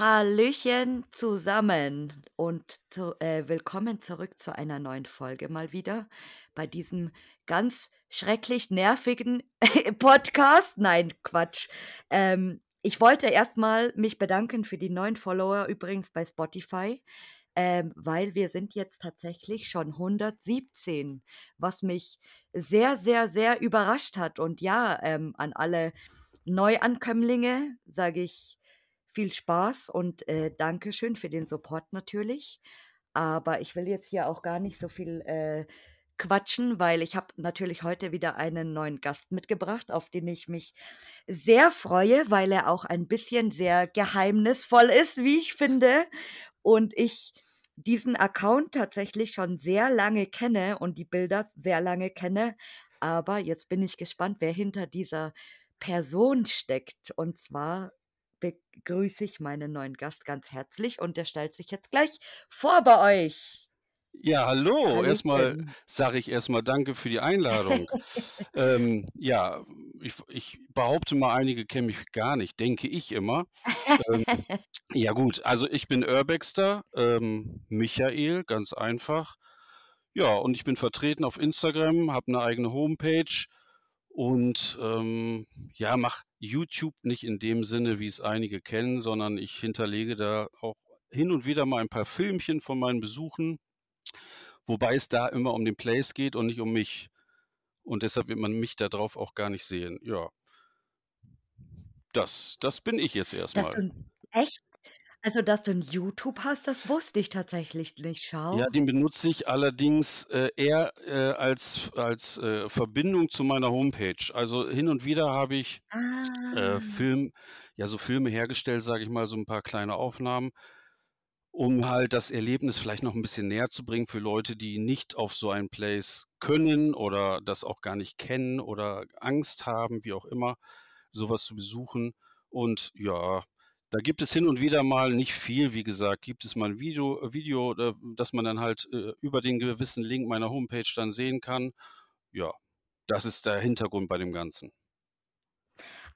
Hallöchen zusammen und zu, äh, willkommen zurück zu einer neuen Folge mal wieder bei diesem ganz schrecklich nervigen Podcast. Nein, Quatsch. Ähm, ich wollte erstmal mich bedanken für die neuen Follower übrigens bei Spotify, ähm, weil wir sind jetzt tatsächlich schon 117, was mich sehr, sehr, sehr überrascht hat. Und ja, ähm, an alle Neuankömmlinge sage ich viel Spaß und äh, Dankeschön für den Support natürlich. Aber ich will jetzt hier auch gar nicht so viel äh, quatschen, weil ich habe natürlich heute wieder einen neuen Gast mitgebracht, auf den ich mich sehr freue, weil er auch ein bisschen sehr geheimnisvoll ist, wie ich finde. Und ich diesen Account tatsächlich schon sehr lange kenne und die Bilder sehr lange kenne. Aber jetzt bin ich gespannt, wer hinter dieser Person steckt. Und zwar begrüße ich meinen neuen Gast ganz herzlich und der stellt sich jetzt gleich vor bei euch. Ja, hallo. Erstmal sage ich erstmal danke für die Einladung. ähm, ja, ich, ich, behaupte mal, einige kennen mich gar nicht, denke ich immer. ähm, ja gut, also ich bin Urbexter, ähm, Michael, ganz einfach. Ja, und ich bin vertreten auf Instagram, habe eine eigene Homepage und ähm, ja, mache YouTube nicht in dem Sinne, wie es einige kennen, sondern ich hinterlege da auch hin und wieder mal ein paar Filmchen von meinen Besuchen, wobei es da immer um den Place geht und nicht um mich. Und deshalb wird man mich da drauf auch gar nicht sehen. Ja. Das, das bin ich jetzt erstmal. echt also, dass du 'n YouTube hast, das wusste ich tatsächlich nicht. Ja, den benutze ich allerdings, äh, eher, äh, als als, äh, Verbindung zu meiner Homepage. Also, hin und wieder habe ich, äh, Ah. Film ja, so Filme hergestellt, sage ich mal, so 'n paar kleine Aufnahmen, um halt das Erlebnis vielleicht noch 'n bisschen näher zu bringen für Leute, die nicht auf so ein Place können oder das auch gar nicht kennen oder Angst haben, wie auch immer, so was zu besuchen. Und ja, da gibt es hin und wieder mal nicht viel, wie gesagt, gibt es mal 'n Video Video, äh, das man dann halt, äh, über den gewissen Link meiner Homepage dann sehen kann. Ja, das ist der Hintergrund bei dem Ganzen.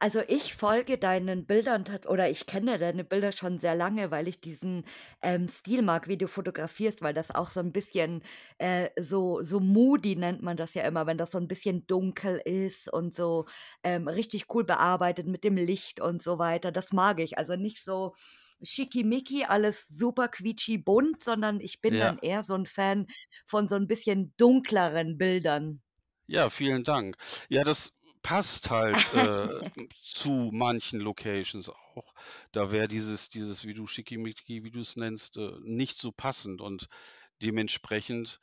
Also, ich folge deinen Bildern oder ich kenne deine Bilder schon sehr lange, weil ich diesen, ähm, Stil mag, wie du fotografierst, weil das auch so 'n bisschen, äh, so so moody nennt man das ja immer, wenn das so 'n bisschen dunkel ist und so, ähm, richtig cool bearbeitet mit dem Licht und so weiter. Das mag ich. Also, nicht so schickimicki, alles super quietschi bunt, sondern ich bin Ja. dann eher so 'n Fan von so 'n bisschen dunkleren Bildern. Ja, vielen Dank. Ja, das passt halt, äh, zu manchen Locations auch. Da wäre dieses dieses, wie du schickimicki, wie du's nennst, äh, nicht so passend und dementsprechend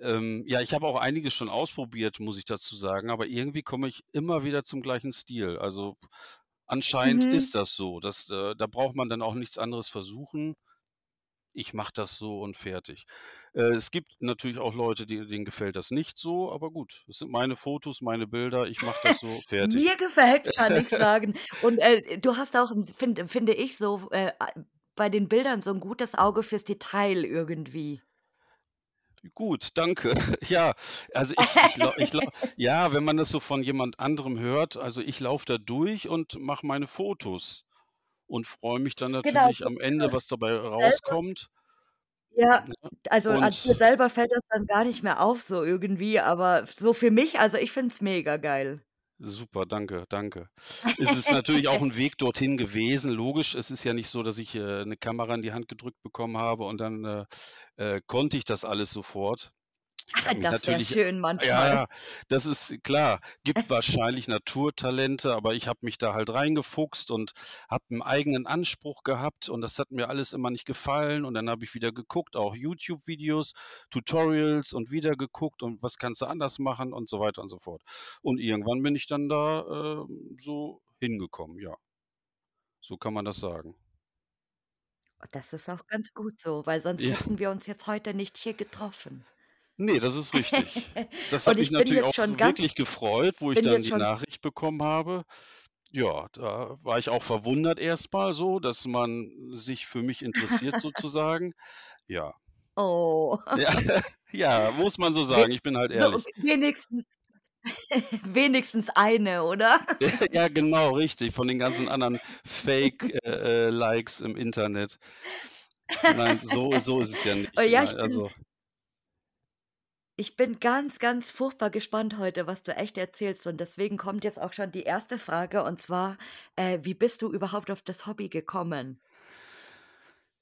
ähm, ja, ich habe auch einiges schon ausprobiert, muss ich dazu sagen, aber irgendwie komme ich immer wieder zum gleichen Stil. Also, anscheinend Mhm. ist das so, dass äh, da braucht man dann auch nichts anderes versuchen. Ich mache das so und fertig. Äh, es gibt natürlich auch Leute, die denen gefällt das nicht so, aber gut, es sind meine Fotos, meine Bilder, ich mache das so, fertig. Mir gefällt, kann ich sagen. Und, äh, du hast auch 'n finde ich so, äh, bei den Bildern so 'n gutes Auge fürs Detail irgendwie. Gut, danke. Ja, also ich ich lau ich lau ja, wenn man das so von jemand anderem hört also ich laufe da durch und mache meine Fotos und freue mich dann Genau, natürlich am Ende, was dabei rauskommt. Ja, Ne? also an dir Und selber fällt das dann gar nicht mehr auf so irgendwie, aber so für mich also ich finde es mega geil. Super, danke, danke. Es ist natürlich auch 'n Weg dorthin gewesen, logisch. Es ist ja nicht so, dass ich, äh, 'ne Kamera in die Hand gedrückt bekommen habe und dann, äh, äh, konnte ich das alles sofort. Habe mich Das wäre natürlich schön ja, manchmal. ja, das ist klar. Gibt wahrscheinlich Naturtalente, aber ich habe mich da halt reingefuchst und habe 'n eigenen Anspruch gehabt und das hat mir alles immer nicht gefallen und dann habe ich wieder geguckt, auch YouTube-Videos, Tutorials und wieder geguckt und was kannst du anders machen und so weiter und so fort. Und irgendwann bin ich dann da, ähm, so hingekommen, ja. So kann man das sagen. Das ist auch ganz gut so, weil sonst Ja. hätten wir uns jetzt heute nicht hier getroffen. Ne, das ist richtig. Das Und hat mich ich bin natürlich jetzt auch schon ganz wirklich gefreut, wo ich bin dann jetzt die schon Nachricht bekommen habe. Ja, da war ich auch verwundert erst mal so, dass man sich für mich interessiert sozusagen. Ja. Oh. Ja, ja, muss man so We sagen. Ich bin halt so ehrlich. wenigstens Wenigstens eine, oder? Ja, genau, richtig, von den ganzen anderen Fake, äh, äh, im Internet. Nein, so so ist es ja nicht, Oh ja, ich ne? bin Also ich bin ganz, ganz furchtbar gespannt heute, was du echt erzählst und deswegen kommt jetzt auch schon die erste Frage und zwar, äh, wie bist du überhaupt auf das Hobby gekommen?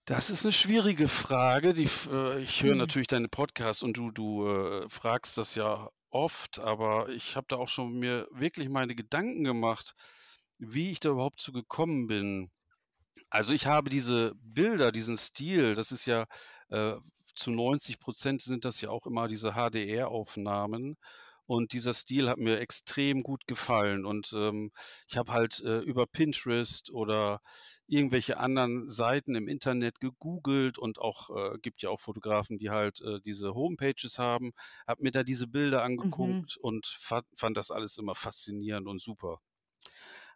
Das ist 'ne schwierige Frage, die äh, ich höre Mhm. natürlich deine Podcasts und du du, äh, fragst das ja oft, aber ich habe da auch schon mir wirklich meine Gedanken gemacht, wie ich da überhaupt zu gekommen bin. Also, ich habe diese Bilder, diesen Stil, das ist ja, äh, zu 90% sind das ja auch immer diese HDR-Aufnahmen und dieser Stil hat mir extrem gut gefallen und, ähm, ich habe halt, äh, über Pinterest oder irgendwelche anderen Seiten im Internet gegoogelt und auch äh, gibt ja auch Fotografen, die halt, äh, diese Homepages haben, habe mir da diese Bilder Mhm. angeguckt und fand fand das alles immer faszinierend und super.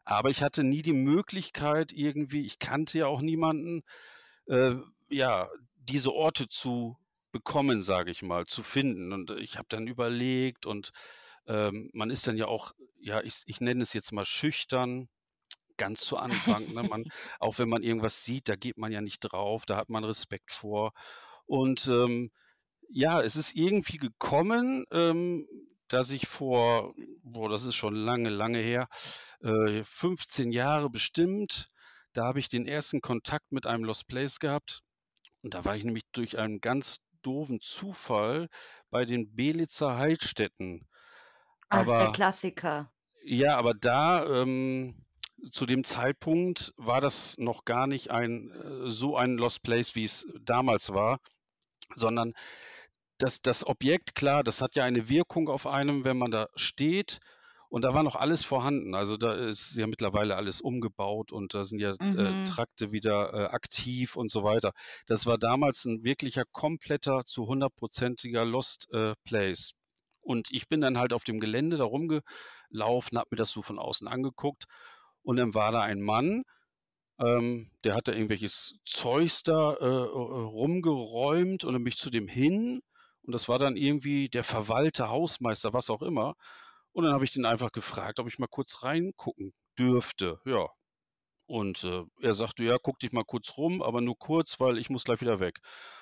Aber ich hatte nie die Möglichkeit irgendwie ich kannte ja auch niemanden, äh, ja, diese Orte zu bekommen, sage ich mal, zu finden. Und äh, ich habe dann überlegt und, ähm, man ist dann ja auch, ja, ich ich nenne es jetzt mal schüchtern, ganz zu Anfang, ne? Man auch wenn man irgendwas sieht, da geht man ja nicht drauf, da hat man Respekt vor. Und, ähm, ja, es ist irgendwie gekommen, ähm, dass ich vor boah, das ist schon lange, lange her, äh, 15 Jahre bestimmt, da habe ich den ersten Kontakt mit einem Lost Place gehabt. Und da war ich nämlich durch einen ganz doofen Zufall bei den Belitzer Heilstätten. Ach, der Klassiker. ja, aber da, ähm zu dem Zeitpunkt war das noch gar nicht ein äh, so ein Lost Place, wie es damals war, sondern das das Objekt, klar, das hat ja eine Wirkung auf einem, wenn man da steht und da war noch alles vorhanden. Also, da ist ja mittlerweile alles umgebaut und da sind ja, äh, Mhm. Trakte wieder, äh, aktiv und so weiter. Das war damals 'n wirklicher kompletter, zu hundertprozentiger Lost, äh, Place. Und ich bin dann halt auf dem Gelände da rumgelaufen, habe mir das so von außen angeguckt und dann war da ein Mann, ähm, der hat da irgendwelches Zeugs da, äh, äh, rumgeräumt und dann bin ich zu dem hin und das war dann irgendwie der Verwalter, Hausmeister, was auch immer. Und dann habe ich den einfach gefragt, ob ich mal kurz reingucken dürfte, ja. Und, äh, er sagte: „Ja, guck dich mal kurz rum, aber nur kurz, weil ich muss gleich wieder weg.“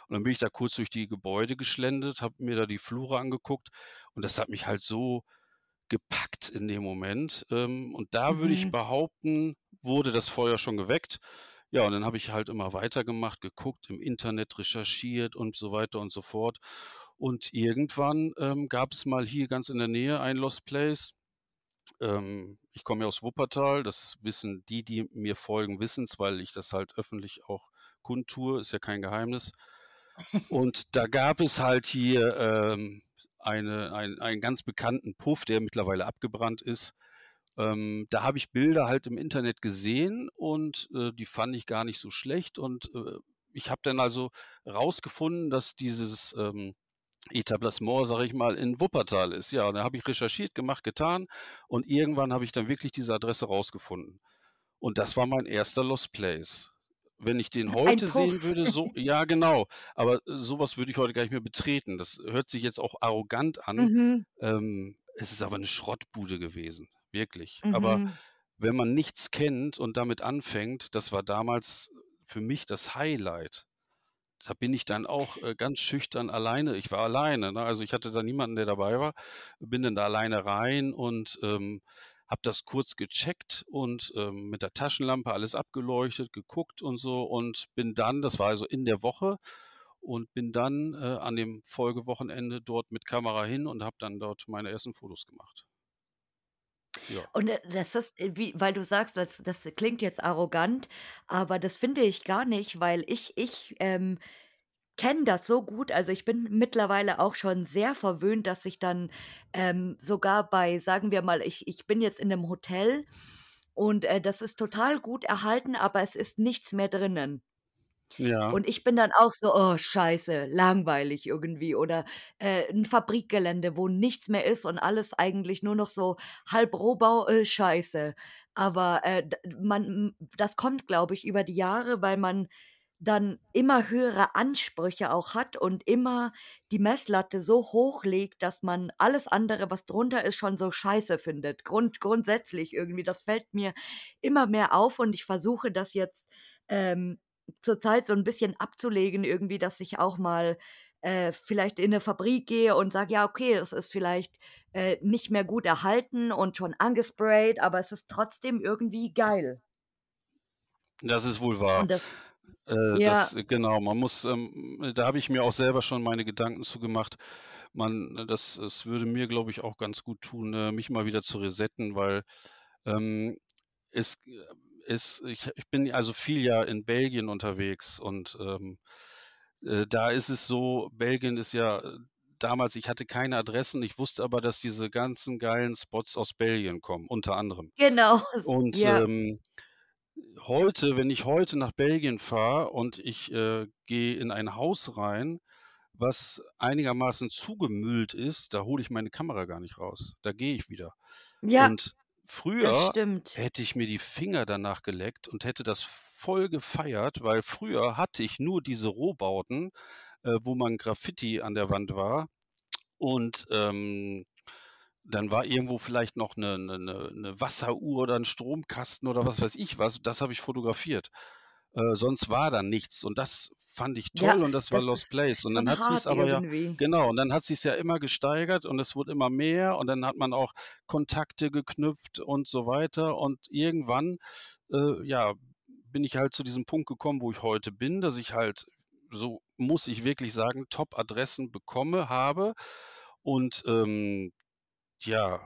Und dann bin ich da kurz durch die Gebäude geschlendert, habe mir da die Flure angeguckt und das hat mich halt so gepackt in dem Moment. Ähm, und da würde ich Mhm. behaupten, wurde das Feuer schon geweckt. Ja, und dann habe ich halt immer weitergemacht, geguckt, im Internet recherchiert und so weiter und so fort. Und irgendwann, ähm, gab es mal hier ganz in der Nähe ein Lost Place. Ähm, ich komme ja aus Wuppertal, das wissen die, die mir folgen, wissen's, weil ich das halt öffentlich auch kundtue, ist ja kein Geheimnis. Und da gab es halt hier, ähm, eine ein einen ganz bekannten Puff, der mittlerweile abgebrannt ist. Ähm, da habe ich Bilder halt im Internet gesehen und, äh, die fand ich gar nicht so schlecht und, äh, ich habe dann also rausgefunden, dass dieses, ähm, Etablissement, sage ich mal, in Wuppertal ist. Ja, und dann habe ich recherchiert, gemacht, getan und irgendwann habe ich dann wirklich diese Adresse rausgefunden. Und das war mein erster Lost Place. Wenn ich den heute sehen würde, so ja genau, aber äh, so was würde ich heute gar nicht mehr betreten. Das hört sich jetzt auch arrogant an. Mhm. Ähm, es ist aber 'ne Schrottbude gewesen, wirklich. Aber Mhm. wenn man nichts kennt und damit anfängt, das war damals für mich das Highlight. Da bin ich dann auch, äh, ganz schüchtern alleine ich war alleine, ne? Also, ich hatte da niemanden, der dabei war. Bin dann da alleine rein und, ähm, habe das kurz gecheckt und, ähm, mit der Taschenlampe alles abgeleuchtet, geguckt und so und bin dann das war also in der Woche und bin dann, äh, an dem Folgewochenende dort mit Kamera hin und habe dann dort meine ersten Fotos gemacht. Ja. Und, äh, das ist äh, wie weil du sagst, das das klingt jetzt arrogant, aber das finde ich gar nicht, weil ich ich, ähm, kenne das so gut. Also, ich bin mittlerweile auch schon sehr verwöhnt, dass ich dann, ähm, sogar bei sagen wir mal, ich ich bin jetzt in 'nem Hotel und, äh, das ist total gut erhalten, aber es ist nichts mehr drinnen. Ja. Und ich bin dann auch so: „Oh, scheiße, langweilig irgendwie.“ Oder, äh, 'n Fabrikgelände, wo nichts mehr ist und alles eigentlich nur noch so halb Rohbau, äh, scheiße. Aber, äh, man das kommt, glaube ich, über die Jahre, weil man dann immer höhere Ansprüche auch hat und immer die Messlatte so hoch legt, dass man alles andere, was drunter ist, schon so scheiße findet. Grund grundsätzlich irgendwie. Das fällt mir immer mehr auf und ich versuche das jetzt, ähm, zurzeit so ein bisschen abzulegen irgendwie, dass ich auch mal, äh, vielleicht in eine Fabrik gehe und sage: „Ja, okay, es ist vielleicht, äh, nicht mehr gut erhalten und schon angesprayt, aber es ist trotzdem irgendwie geil.“ Das ist wohl wahr. Das Äh, ja. das genau, man muss, ähm da habe ich mir auch selber schon meine Gedanken zu gemacht. Man äh, das es würde mir, glaube ich, auch ganz gut tun, äh, mich mal wieder zu resetten, weil, ähm, es es ich ich bin also viel ja in Belgien unterwegs und, ähm, äh, da ist es so Belgien ist ja äh, damals ich hatte keine Adressen, ich wusste aber, dass diese ganzen geilen Spots aus Belgien kommen, unter anderem. Genau, Und, ja. ähm Heute wenn ich heute nach Belgien fahre und ich, äh, gehe in ein Haus rein, was einigermaßen zugemüllt ist, da hole ich meine Kamera gar nicht raus. Da gehe ich wieder. Ja, Und früher hätte ich mir die Finger danach geleckt und hätte das voll gefeiert, weil früher hatte ich nur diese Rohbauten, äh, wo man Graffiti an der Wand war und, ähm dann war irgendwo vielleicht noch 'ne 'ne 'ne 'ne Wasseruhr oder 'n Stromkasten oder was weiß ich was. Das habe ich fotografiert. Äh, sonst war da nichts und das fand ich Ja, toll und das war das Lost Place. Und dann hat sich's hart aber ja irgendwie. genau, und dann hat sich's ja immer gesteigert und es wurde immer mehr und dann hat man auch Kontakte geknüpft und so weiter. Und irgendwann, äh, ja, bin ich halt zu diesem Punkt gekommen, wo ich heute bin, dass ich halt so muss ich wirklich sagen, Top-Adressen bekomme habe und, ähm, ja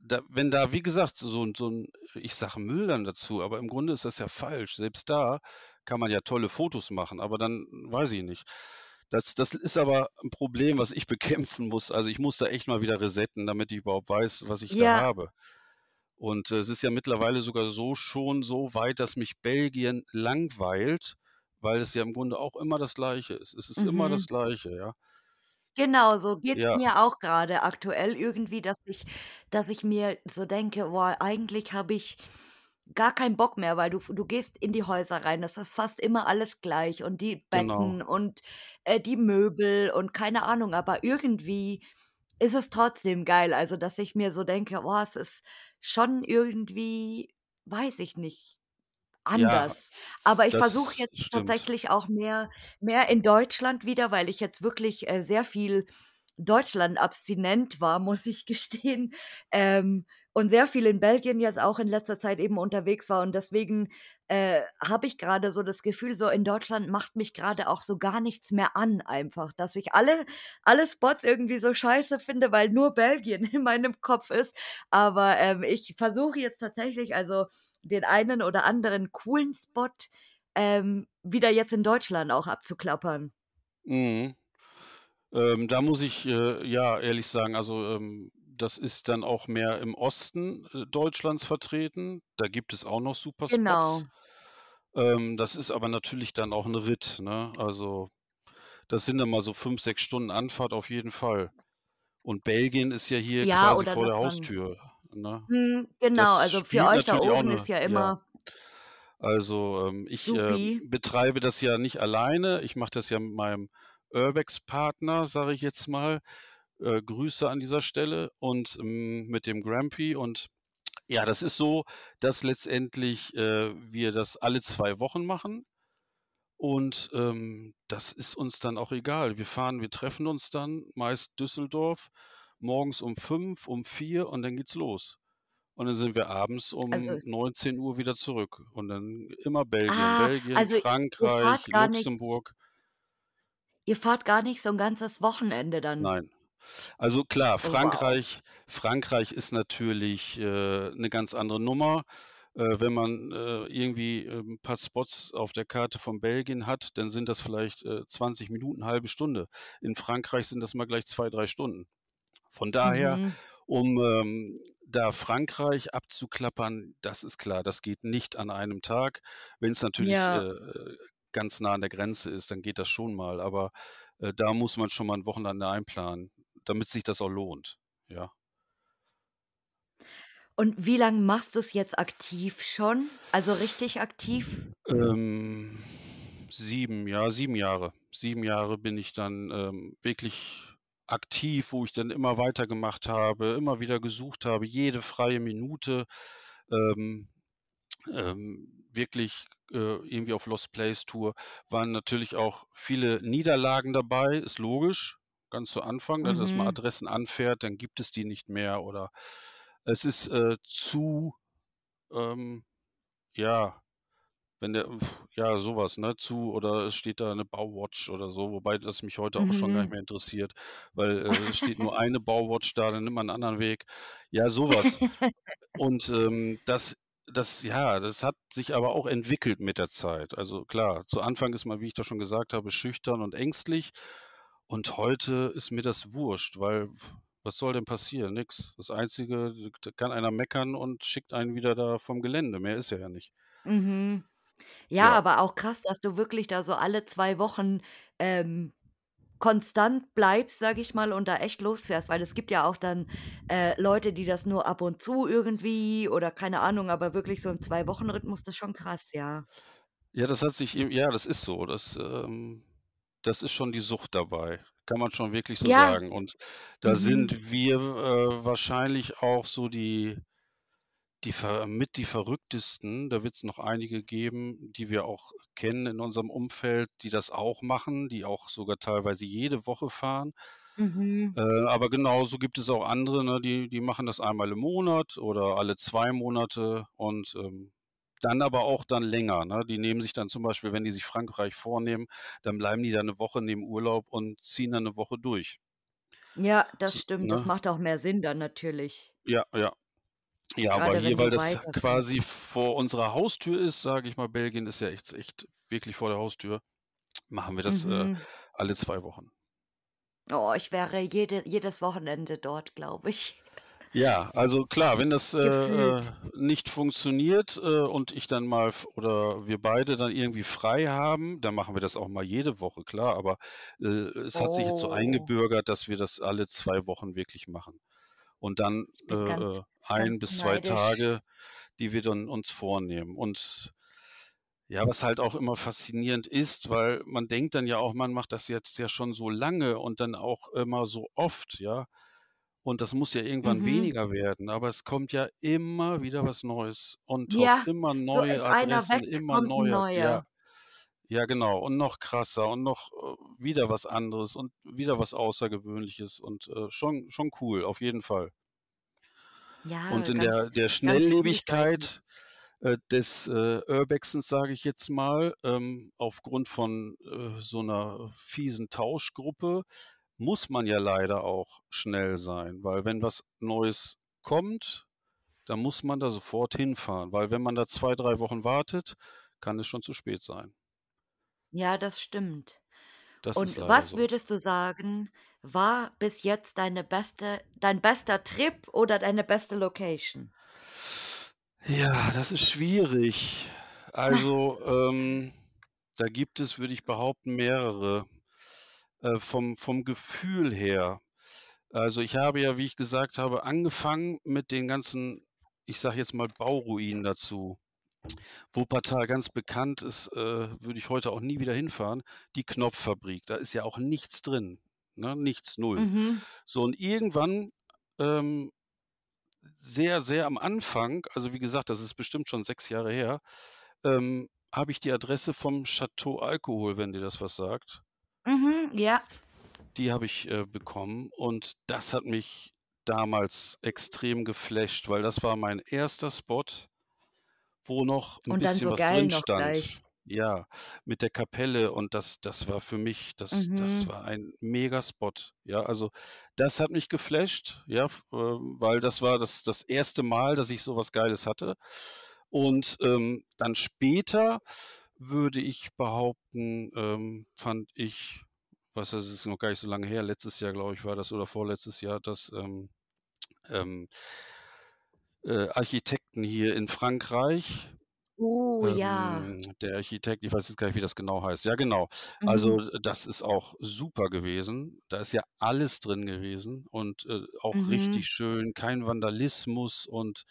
da wenn da, wie gesagt, so so 'n ich sage Müll dann dazu, aber im Grunde ist das ja falsch. Selbst da kann man ja tolle Fotos machen, aber dann weiß ich nicht. Das das ist aber 'n Problem, was ich bekämpfen muss. Also, ich muss da echt mal wieder resetten, damit ich überhaupt weiß, was ich da Ja. habe. Und, äh, es ist ja mittlerweile sogar so schon so weit, dass mich Belgien langweilt, weil es ja im Grunde auch immer das Gleiche ist. Es ist immer das Mhm. Gleiche, ja. Genau, so geht's Ja, mir auch grade aktuell irgendwie, dass ich dass ich mir so denke: „Boah, eigentlich habe ich gar keinen Bock mehr“, weil du f du gehst in die Häuser rein, das ist fast immer alles gleich und die genau. Betten und, äh, die Möbel und keine Ahnung, aber irgendwie ist es trotzdem geil. Also, dass ich mir so denke: „Boah, es ist schon irgendwie, weiß ich nicht, Ja, Anders. Aber ich versuche jetzt stimmt. tatsächlich auch mehr mehr in Deutschland wieder, weil ich jetzt wirklich, äh, sehr viel Deutschland-abstinent war, muss ich gestehen, ähm, und sehr viel in Belgien jetzt auch in letzter Zeit eben unterwegs war und deswegen, äh, habe ich grade so das Gefühl, so in Deutschland macht mich grade auch so gar nichts mehr an einfach, dass ich alle alle Spots irgendwie so scheiße finde, weil nur Belgien in meinem Kopf ist. Aber, ähm, ich versuche jetzt tatsächlich also den einen oder anderen coolen Spot, ähm, wieder jetzt in Deutschland auch abzuklappern. Mhm. Ähm, da muss ich, äh, ja, ehrlich sagen, also, ähm, das ist dann auch mehr im Osten, äh, Deutschlands vertreten. Da gibt es auch noch super Spots. Genau. Ähm, das ist aber natürlich dann auch 'n Ritt, ne? Also, das sind dann mal so 5, 6 Stunden Anfahrt auf jeden Fall. Und Belgien ist ja hier Ja, quasi vor der Haustür, ne? mhm, genau, Das also für euch da oben ist 'ne ja ja. immer Also, ähm, ich, supi. betreibe das ja nicht alleine. Ich mache das ja mit meinem Urbex-Partner, sage ich jetzt mal. Äh, Grüße an dieser Stelle und, hm, mit dem Grampy und ja, das ist so, dass letztendlich, äh, wir das alle 2 Wochen machen und, ähm, das ist uns dann auch egal. Wir fahren wir treffen uns dann, meist Düsseldorf, morgens um 5, um 4 und dann geht's los. Und dann sind wir abends um Also 19:00 wieder zurück und dann immer Belgien. ah, Belgien, also ihr Frankreich, fahrt gar nicht Luxemburg. ihr fahrt gar nicht so 'n ganzes Wochenende dann? Nein. Also klar, Oh wow. Frankreich Frankreich ist natürlich, äh, 'ne ganz andere Nummer. Äh, wenn man, äh, irgendwie, ähm, paar Spots auf der Karte von Belgien hat, dann sind das vielleicht, äh, 20 Minuten, halbe Stunde. In Frankreich sind das mal gleich 2, 3 Stunden. Von daher, Mhm. um, ähm, da Frankreich abzuklappern, das ist klar, das geht nicht an einem Tag. Wenn's natürlich, äh, Ja. äh, ganz nah an der Grenze ist, dann geht das schon mal, aber, äh, da muss man schon mal 'n Wochenende einplanen, damit sich das auch lohnt, ja. Und wie lang machst du's jetzt aktiv schon? Also richtig aktiv? Ähm 7, ja, 7 Jahre. 7 Jahre bin ich dann, ähm, wirklich aktiv, wo ich dann immer weitergemacht habe, immer wieder gesucht habe, jede freie Minute, ähm, ähm, wirklich, äh, irgendwie auf Lost Place Tour. Waren natürlich auch viele Niederlagen dabei, ist logisch, ganz zu Anfang, ne, dass man Mhm. Adressen anfährt, dann gibt es die nicht mehr oder es ist, äh, zu, ähm, ja wenn der ja, sowas, ne, zu oder es steht da 'ne Bauwatch oder so, wobei das mich heute auch schon gar nicht Mhm. mehr interessiert, weil, äh, es steht nur eine Bauwatch da, dann nimmt man 'n anderen Weg. Ja, sowas. Und, ähm, das das ja, das hat sich aber auch entwickelt mit der Zeit. Also klar, zu Anfang ist man, wie ich das schon gesagt habe, schüchtern und ängstlich und heute ist mir das wurscht, weil was soll denn passieren? Nix. Das Einzige, da kann einer meckern und schickt einen wieder da vom Gelände. Mehr ist ja ja nicht. Mhm. Ja, Ja. aber auch krass, dass du wirklich da so alle 2 Wochen, ähm, konstant bleibst, sage ich mal, und da echt losfährst, weil es gibt ja auch dann, äh, Leute, die das nur ab und zu irgendwie oder keine Ahnung, aber wirklich so im Zwei-Wochen-Rhythmus, das ist schon krass, ja. Ja, das hat sich eben ja, das ist so. Das, ähm das ist schon die Sucht dabei, kann man schon wirklich so Ja. sagen. Und da Mhm. sind wir, äh, wahrscheinlich auch so die die ver mit die Verrücktesten. Da wird's noch einige geben, die wir auch kennen in unserem Umfeld, die das auch machen, die auch sogar teilweise jede Woche fahren. Mhm. Äh, aber genauso gibt es auch andere, ne, die die machen das einmal im Monat oder alle 2 Monate und, ähm, dann aber auch dann länger, ne? Die nehmen sich dann zum Beispiel, wenn die sich Frankreich vornehmen, dann bleiben die da 'ne Woche, nehmen Urlaub und ziehen dann 'ne Woche durch. Ja, das stimmt. Das ne? macht auch mehr Sinn dann natürlich. Ja, ja. Ja, aber Grade wenn hier, weil das quasi vor unserer Haustür ist, sage ich mal Belgien ist ja echt echt wirklich vor der Haustür, machen wir das, äh, Mhm. alle 2 Wochen. Oh, ich wäre jede jedes Wochenende dort, glaube ich. Ja, also klar, wenn das, äh, äh, nicht funktioniert, äh, und ich dann mal oder wir beide dann irgendwie frei haben, dann machen wir das auch mal jede Woche, klar, aber, äh, es hat sich jetzt so Oh. eingebürgert, dass wir das alle 2 Wochen wirklich machen. Und dann, äh, ganz äh, 1 ganz bis 2 neidisch. Tage, die wir dann uns vornehmen. Und ja, was halt auch immer faszinierend ist, weil man denkt dann ja auch, man macht das jetzt ja schon so lange und dann auch immer so oft, ja? Und das muss ja irgendwann Mhm. weniger werden, aber es kommt ja immer wieder was Neues top, Ja, immer so neue einer Adressen, weg, immer kommt 'n neue ja. neuer. Ja, genau. Und noch krasser und noch, äh, wieder was anderes und wieder was Außergewöhnliches und, äh, schon schon cool, auf jeden Fall. Und Ja, in der ganz der vielseitig. Schnelllebigkeit, äh, des, äh, Urbexens, sage ich jetzt mal, ähm, aufgrund von, äh, so 'ner fiesen Tauschgruppe, muss man ja leider auch schnell sein, weil wenn was Neues kommt, dann muss man da sofort hinfahren, weil wenn man da 2, 3 Wochen wartet, kann es schon zu spät sein. Ja, das stimmt. Das Und was so. würdest du sagen, war bis jetzt deine beste dein bester Trip oder deine beste Location? Ja, das ist schwierig. Also, ähm, da gibt es, würde ich behaupten, mehrere, äh, vom vom Gefühl her. Also, ich habe ja, wie ich gesagt habe, angefangen mit den ganzen, ich sage jetzt mal, Bauruinen dazu. Wuppertal ganz bekannt ist, äh, würde ich heute auch nie wieder hinfahren, die Knopffabrik. Da ist ja auch nichts drin, ne? Nichts, 0. Mhm. So und irgendwann, ähm, sehr, sehr am Anfang, also wie gesagt, das ist bestimmt schon 6 Jahre her, ähm, habe ich die Adresse vom Château Alkohol, wenn dir das was sagt. Mhm, ja. Die habe ich, äh, bekommen und das hat mich damals extrem geflasht, weil das war mein 1. Spot, wo noch 'n Und dann bisschen so was geil drin noch gleich. stand. Ja, mit der Kapelle und das das war für mich das das Mhm. war ein Mega-Spot. Ja, also das hat mich geflasht, ja, f äh, weil das war das das 1. Mal, dass ich so was Geiles hatte. Und, ähm, dann später würde ich behaupten, ähm, fand ich was das ist noch gar nicht so lange her, letztes Jahr, glaube ich, war das oder vorletztes Jahr, das, ähm, ähm äh, Architekten hier in Frankreich. Oh, ja. Ähm, der Architekt, ich weiß jetzt gar nicht, wie das genau heißt. Ja, genau. Also, Mhm. das ist auch super gewesen. Da ist ja alles drin gewesen und, äh, auch Mhm. richtig schön, kein Vandalismus und,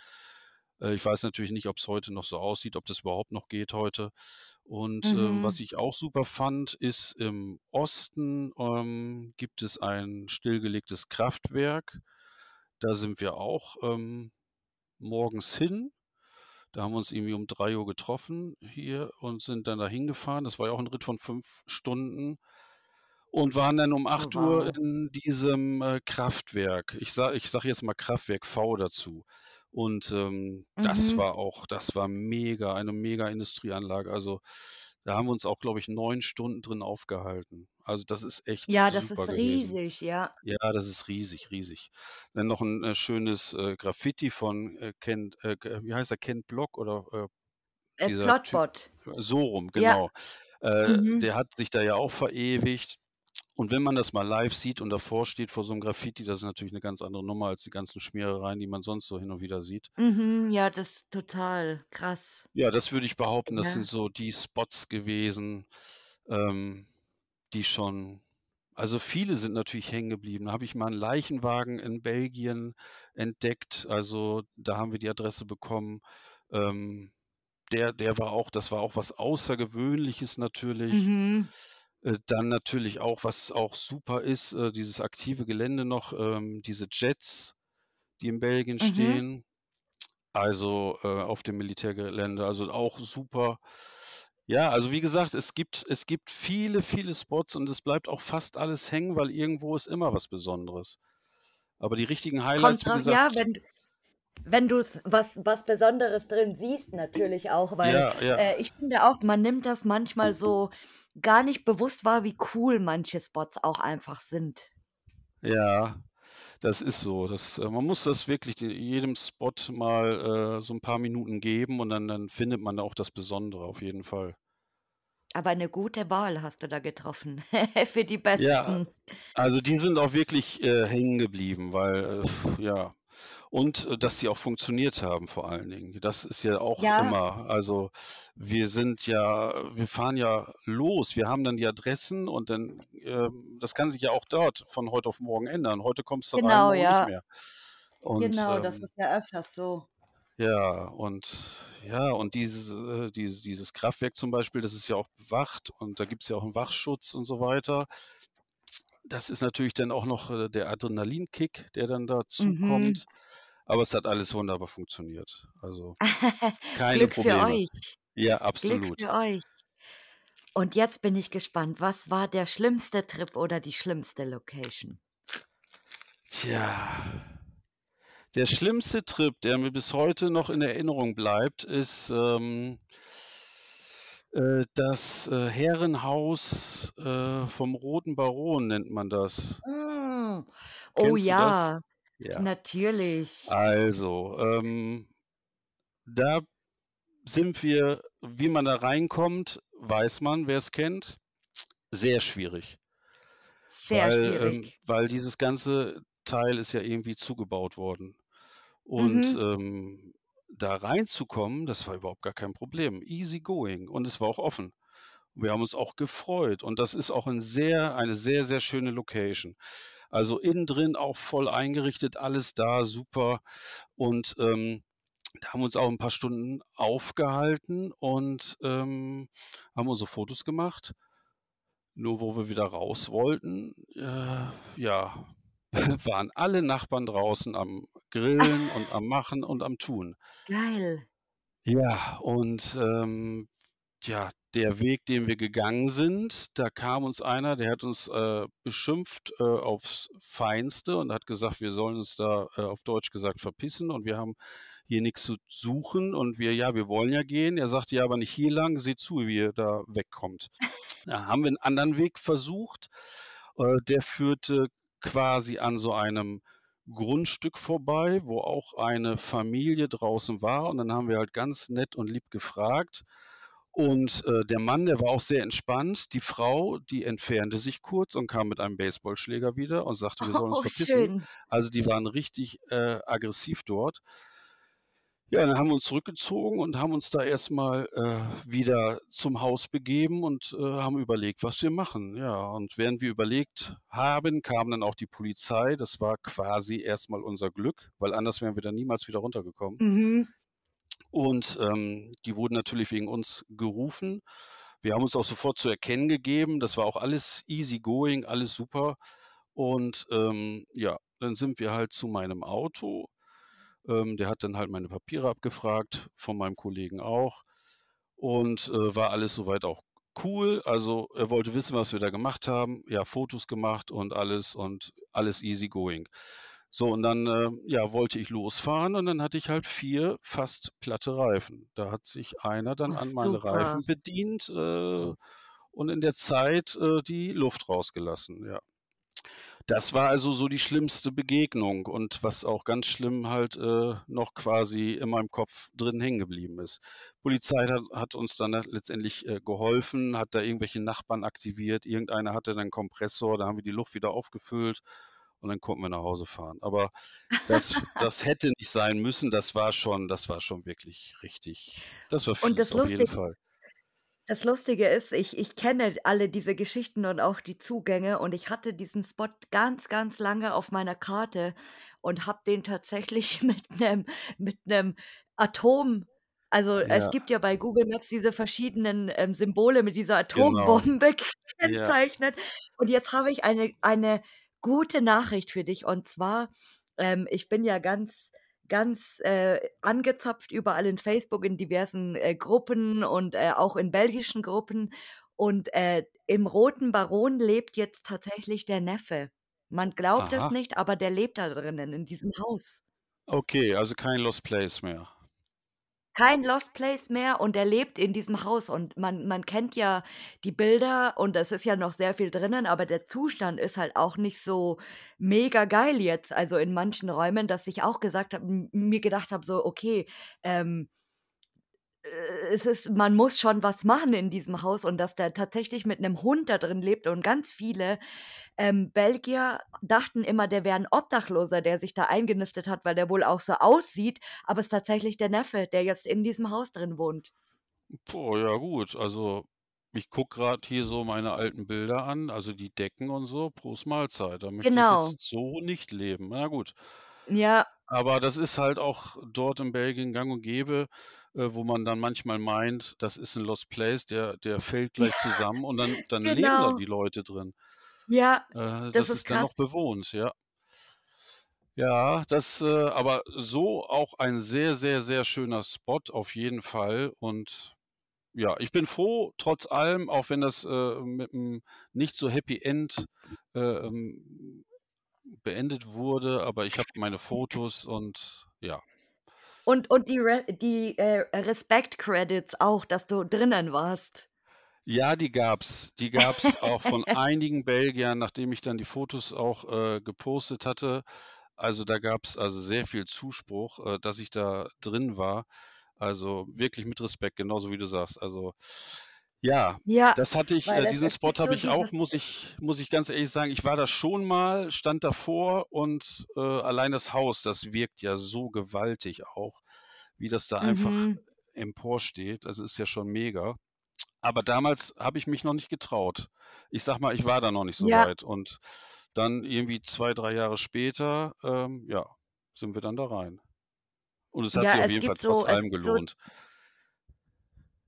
Äh, ich weiß natürlich nicht, ob's heute noch so aussieht, ob das überhaupt noch geht heute. Und, ähm, was Mhm. ich auch super fand, ist im Osten, ähm, gibt es ein stillgelegtes Kraftwerk. Da sind wir auch, ähm, morgens hin. Da haben wir uns irgendwie um 3:00 getroffen hier und sind dann da hingefahren. Das war ja auch 'n Ritt von 5 Stunden und waren dann um Oh, 8:00 wow. in diesem, äh, Kraftwerk. Ich sa ich sage jetzt mal Kraftwerk V dazu. Und, ähm, das Mhm. war auch das war mega, eine Mega-Industrieanlage. Also, da haben wir uns auch, glaube ich, 9 Stunden drin aufgehalten. Also, das ist echt Ja, das ist gewesen. riesig, ja. Ja, das ist riesig, riesig. Dann noch 'n, äh, schönes, äh, Graffiti von, äh, Ken äh, wie heißt er? Kent Block oder, äh, Äh, dieser Typ Plotbot. so rum, Ja. genau. Äh, Mhm. der hat sich da ja auch verewigt. Und wenn man das mal live sieht und davor steht vor so 'nem Graffiti, das ist natürlich 'ne ganz andere Nummer als die ganzen Schmierereien, die man sonst so hin und wieder sieht. Mhm, ja, das total krass. Ja, das würde ich behaupten, das sind Ja. so die Spots gewesen, ähm, die schon also, viele sind natürlich hängen geblieben. Da habe ich mal 'n Leichenwagen in Belgien entdeckt. Also, da haben wir die Adresse bekommen. Ähm, der der war auch das war auch was Außergewöhnliches natürlich. Mhm. Äh, dann natürlich auch, was auch super ist, äh, dieses aktive Gelände noch, ähm, diese Jets, die in Belgien Mhm. stehen. Also, äh, auf dem Militärgelände, also, auch super. Ja, also, wie gesagt, es gibt es gibt viele, viele Spots und es bleibt auch fast alles hängen, weil irgendwo ist immer was Besonderes. Aber die richtigen Kommt Highlights, wie drauf ja, gesagt wenn wenn du's was was Besonderes drin siehst natürlich auch, weil, Ja, ja. äh, ich finde auch, man nimmt das manchmal so gar nicht bewusst wahr, wie cool manche Spots auch einfach sind. Ja, das ist so. Das äh, man muss das wirklich de jedem Spot mal, äh, so 'n paar Minuten geben und dann dann findet man auch das Besondere auf jeden Fall. Aber 'ne gute Wahl hast du da getroffen für die Ja, besten. also, die sind auch wirklich, äh, hängen geblieben, weil, äh, ja und, äh, dass sie auch funktioniert haben vor allen Dingen. Das ist ja auch Ja. immer also, wir sind ja wir fahren ja los. Wir haben dann die Adressen und dann ähm, das kann sich ja auch dort von heute auf morgen ändern. Heute kommst du rein, Genau, nicht ja. mehr. Und, Genau, das ähm ist ja öfters so. Ja, und ja, und dieses äh, dieses dieses Kraftwerk zum Beispiel, das ist ja auch bewacht und da gibt's ja auch 'n Wachschutz und so weiter. Das ist natürlich dann auch noch, äh, der Adrenalinkick, der dann Mhm. dazukommt. Aber es hat alles wunderbar funktioniert. Also, keine Glück für Probleme. euch. Ja, Glück absolut. für euch. Und jetzt bin ich gespannt, was war der schlimmste Trip oder die schlimmste Location? Tja. Der schlimmste Trip, der mir bis heute noch in Erinnerung bleibt, ist, ähm äh, das, äh, Herrenhaus, äh, vom Roten Baron nennt man das. Hm. Oh du das? ja, Ja. natürlich. Also, ähm, da sind wir wie man da reinkommt, weiß man, wer's kennt, sehr schwierig. Sehr Weil ähm, schwierig. weil dieses ganze Teil ist ja irgendwie zugebaut worden. Und, Mhm. ähm, da reinzukommen, das war überhaupt gar kein Problem. Easy going und es war auch offen. Wir haben uns auch gefreut und das ist auch 'n sehr eine sehr, sehr schöne Location. Also, innen drin auch voll eingerichtet, alles da, super. Und, ähm, da haben wir uns auch 'n paar Stunden aufgehalten und, ähm, haben unsere Fotos gemacht. Nur wo wir wieder raus wollten, äh, ja, waren alle Nachbarn draußen am Grillen und am Machen und am Tun. Geil. Ja, und, ähm, ja, der Weg, den wir gegangen sind, da kam uns einer, der hat uns, äh, beschimpft, äh, aufs Feinste und hat gesagt, wir sollen uns da, äh, auf Deutsch gesagt verpissen und wir haben hier nix zu suchen und wir ja, wir wollen ja gehen. Er sagte: „Ja, aber nicht hier lang, seht zu, wie ihr da wegkommt.“ Da haben wir 'n anderen Weg versucht. Äh, der führte quasi an so einem Grundstück vorbei, wo auch eine Familie draußen war und dann haben wir halt ganz nett und lieb gefragt. Und, äh, der Mann, der war auch sehr entspannt. Die Frau, die entfernte sich kurz und kam mit einem Baseballschläger wieder und sagte, wir sollen uns Oh, verpissen. schön. Also, die waren richtig, äh, aggressiv dort. Ja, dann haben wir uns zurückgezogen und haben uns da erst mal, äh, wieder zum Haus begeben und, äh, haben überlegt, was wir machen. Ja, und während wir überlegt haben, kam dann auch die Polizei. Das war quasi erst mal unser Glück, weil anders wären wir da niemals wieder runtergekommen. Mhm. Und, ähm, die wurden natürlich wegen uns gerufen. Wir haben uns auch sofort zu erkennen gegeben. Das war auch alles easy going, alles super. Und, ähm, ja, dann sind wir halt zu meinem Auto. Ähm, der hat dann halt meine Papiere abgefragt, von meinem Kollegen auch. Und, äh, war alles soweit auch cool. Also, er wollte wissen, was wir da gemacht haben. Ja, Fotos gemacht und alles und alles easy going. So, und dann, äh, ja, wollte ich losfahren und dann hatte ich halt 4 fast platte Reifen. Da hat sich einer dann Ach, an meine Reifen super. bedient, äh, und in der Zeit, äh, die Luft rausgelassen, ja. Das war also so die schlimmste Begegnung und was auch ganz schlimm halt, äh, noch quasi in meinem Kopf drin hängen geblieben ist. Polizei hat hat uns dann halt letztendlich, äh, geholfen, hat da irgendwelche Nachbarn aktiviert. Irgendeiner hatte dann Kompressor, da haben wir die Luft wieder aufgefüllt und dann konnten wir nach Hause fahren. Aber das das hätte nicht sein müssen. Das war schon das war schon wirklich richtig das war Und fies das auf jeden Fall. Das Lustige ist, ich ich kenne alle diese Geschichten und auch die Zugänge und ich hatte diesen Spot ganz, ganz lange auf meiner Karte und habe den tatsächlich mit 'nem mit 'nem Atom also, es Ja. gibt ja bei Google Maps diese verschiedenen, ähm, Symbole mit dieser Genau. Atombombe Ja. gekennzeichnet. Und jetzt habe ich eine eine gute Nachricht für dich und zwar, ähm, ich bin ja ganz ganz, äh, angezapft überall in Facebook in diversen, äh, Gruppen und, äh, auch in belgischen Gruppen. Und, äh, im Roten Baron lebt jetzt tatsächlich der Neffe. Man glaubt es Aha. nicht, aber der lebt da drinnen in diesem Haus. Okay, also kein Lost Place mehr. Kein Lost Place mehr und er lebt in diesem Haus. Und man man kennt ja die Bilder und es ist ja noch sehr viel drinnen, aber der Zustand ist halt auch nicht so mega geil jetzt, also in manchen Räumen, dass ich auch gesagt habe mir gedacht habe, so: „Okay, ähm, äh, es ist man muss schon was machen in diesem Haus“ und dass der tatsächlich mit 'nem Hund da drin lebt und ganz viele, ähm, Belgier dachten immer, der wäre 'n Obdachloser, der sich da eingenistet hat, weil der wohl auch so aussieht, aber ist tatsächlich der Neffe, der jetzt in diesem Haus drin wohnt. Boah, ja gut. Also, ich gucke grad hier so meine alten Bilder an, also die Decken und so, Prost Mahlzeit. Da möchte ich Genau. jetzt so nicht leben. Na gut. Ja. Aber das ist halt auch dort in Belgien gang und gäbe, äh, wo man dann manchmal meint, das ist 'n Lost Place, der der fällt Ja, gleich zusammen und dann dann leben da genau. die Leute drin. Ja, Äh, das das ist ist dann noch bewohnt, ja. Ja, das, äh aber so auch ein sehr, sehr, sehr schöner Spot auf jeden Fall. Und ja, ich bin froh, trotz allem, auch wenn das, äh, mit 'm nicht so Happy End, äh, ähm, beendet wurde, aber ich habe meine Fotos und ja. Und und die Re die, äh, Respect Credits auch, dass du drinnen warst. Ja, die gab's. Die gab's auch von einigen Belgiern, nachdem ich dann die Fotos auch, äh, gepostet hatte. Also, da gab's also sehr viel Zuspruch, äh, dass ich da drin war. Also, wirklich mit Respekt, genauso wie du sagst. Also, ja, Ja, das hatte ich weil äh, es diesen es Spot gibt habe so ich auch, muss ich muss ich ganz ehrlich sagen. Ich war da schon mal, stand davor und, äh, allein das Haus, das wirkt ja so gewaltig auch, wie das da einfach Mhm. emporsteht. Das ist ja schon mega. Aber damals habe ich mich noch nicht getraut. Ich sage mal, ich war da noch nicht so Ja. weit. Und dann irgendwie 2, 3 Jahre später, ähm, ja, sind wir dann da rein. Und es hat Ja, sich auf es jeden Fall gibt trotz so es allem gibt so gelohnt.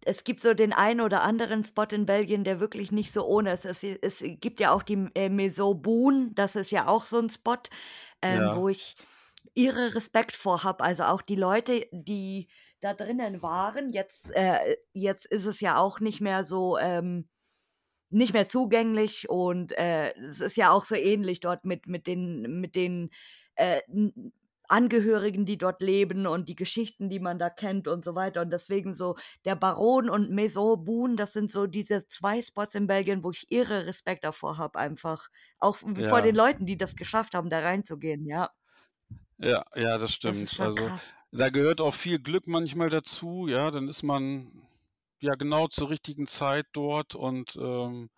Es gibt so den einen oder anderen Spot in Belgien, der wirklich nicht so ohne ist. Es es gibt ja auch die, äh, Maison Boon, das ist ja auch so 'n Spot, ähm, Ja. wo ich irre Respekt vor habe. Also, auch die Leute, die da drinnen waren jetzt äh, jetzt ist es ja auch nicht mehr so, ähm nicht mehr zugänglich und, äh, es ist ja auch so ähnlich dort mit mit den mit den, äh, Angehörigen, die dort leben und die Geschichten, die man da kennt und so weiter. Und deswegen so der Baron und Maison Boon, das sind so diese 2 Spots in Belgien, wo ich irre Respekt davor habe einfach. Auch v vor den Ja. Leuten, die das geschafft haben, da reinzugehen, ja. Ja, ja, das Das stimmt. schon Also, krass. da gehört auch viel Glück manchmal dazu, ja. Dann ist man, ja, genau zur richtigen Zeit dort und, ähm,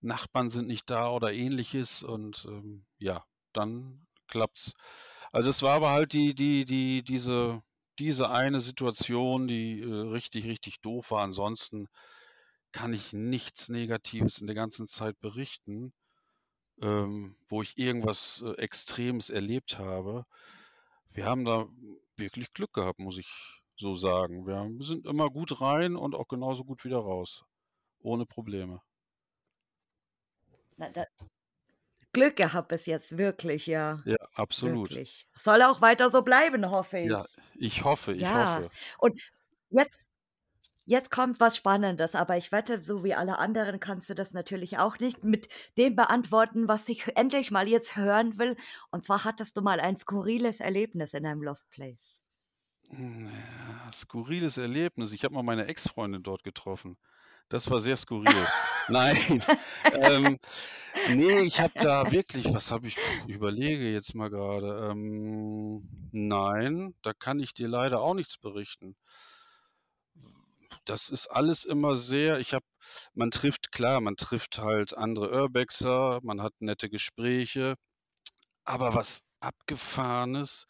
Nachbarn sind nicht da oder Ähnliches und, ähm, ja, dann klappt's. Also, es war aber halt die die die diese diese eine Situation, die, äh, richtig, richtig doof war. Ansonsten kann ich nichts Negatives in der ganzen Zeit berichten, ähm, wo ich irgendwas, äh, Extremes erlebt habe. Wir haben da wirklich Glück gehabt, muss ich so sagen. Wir sind immer gut rein und auch genauso gut wieder raus. Ohne Probleme. Na, da, Glück gehabt bis jetzt, wirklich, ja. Ja, absolut. Wirklich. Soll auch weiter so bleiben, hoffe ich. Ja, ich hoffe, ich ja. hoffe. Und jetzt, jetzt kommt was Spannendes, aber ich wette, so wie alle anderen kannst du das natürlich auch nicht mit dem beantworten, was ich endlich mal jetzt hören will. Und zwar hattest du mal ein skurriles Erlebnis in einem Lost Place. Hm, ja, skurriles Erlebnis. Ich habe mal meine Ex-Freundin dort getroffen. Das war sehr skurril. Nein. ähm, nee, ich habe da wirklich, was habe ich, ich überlege jetzt mal gerade. Ähm, nein, da kann ich dir leider auch nichts berichten. Das ist alles immer sehr, ich habe, man trifft, klar, man trifft halt andere Urbexer, man hat nette Gespräche, aber was Abgefahrenes,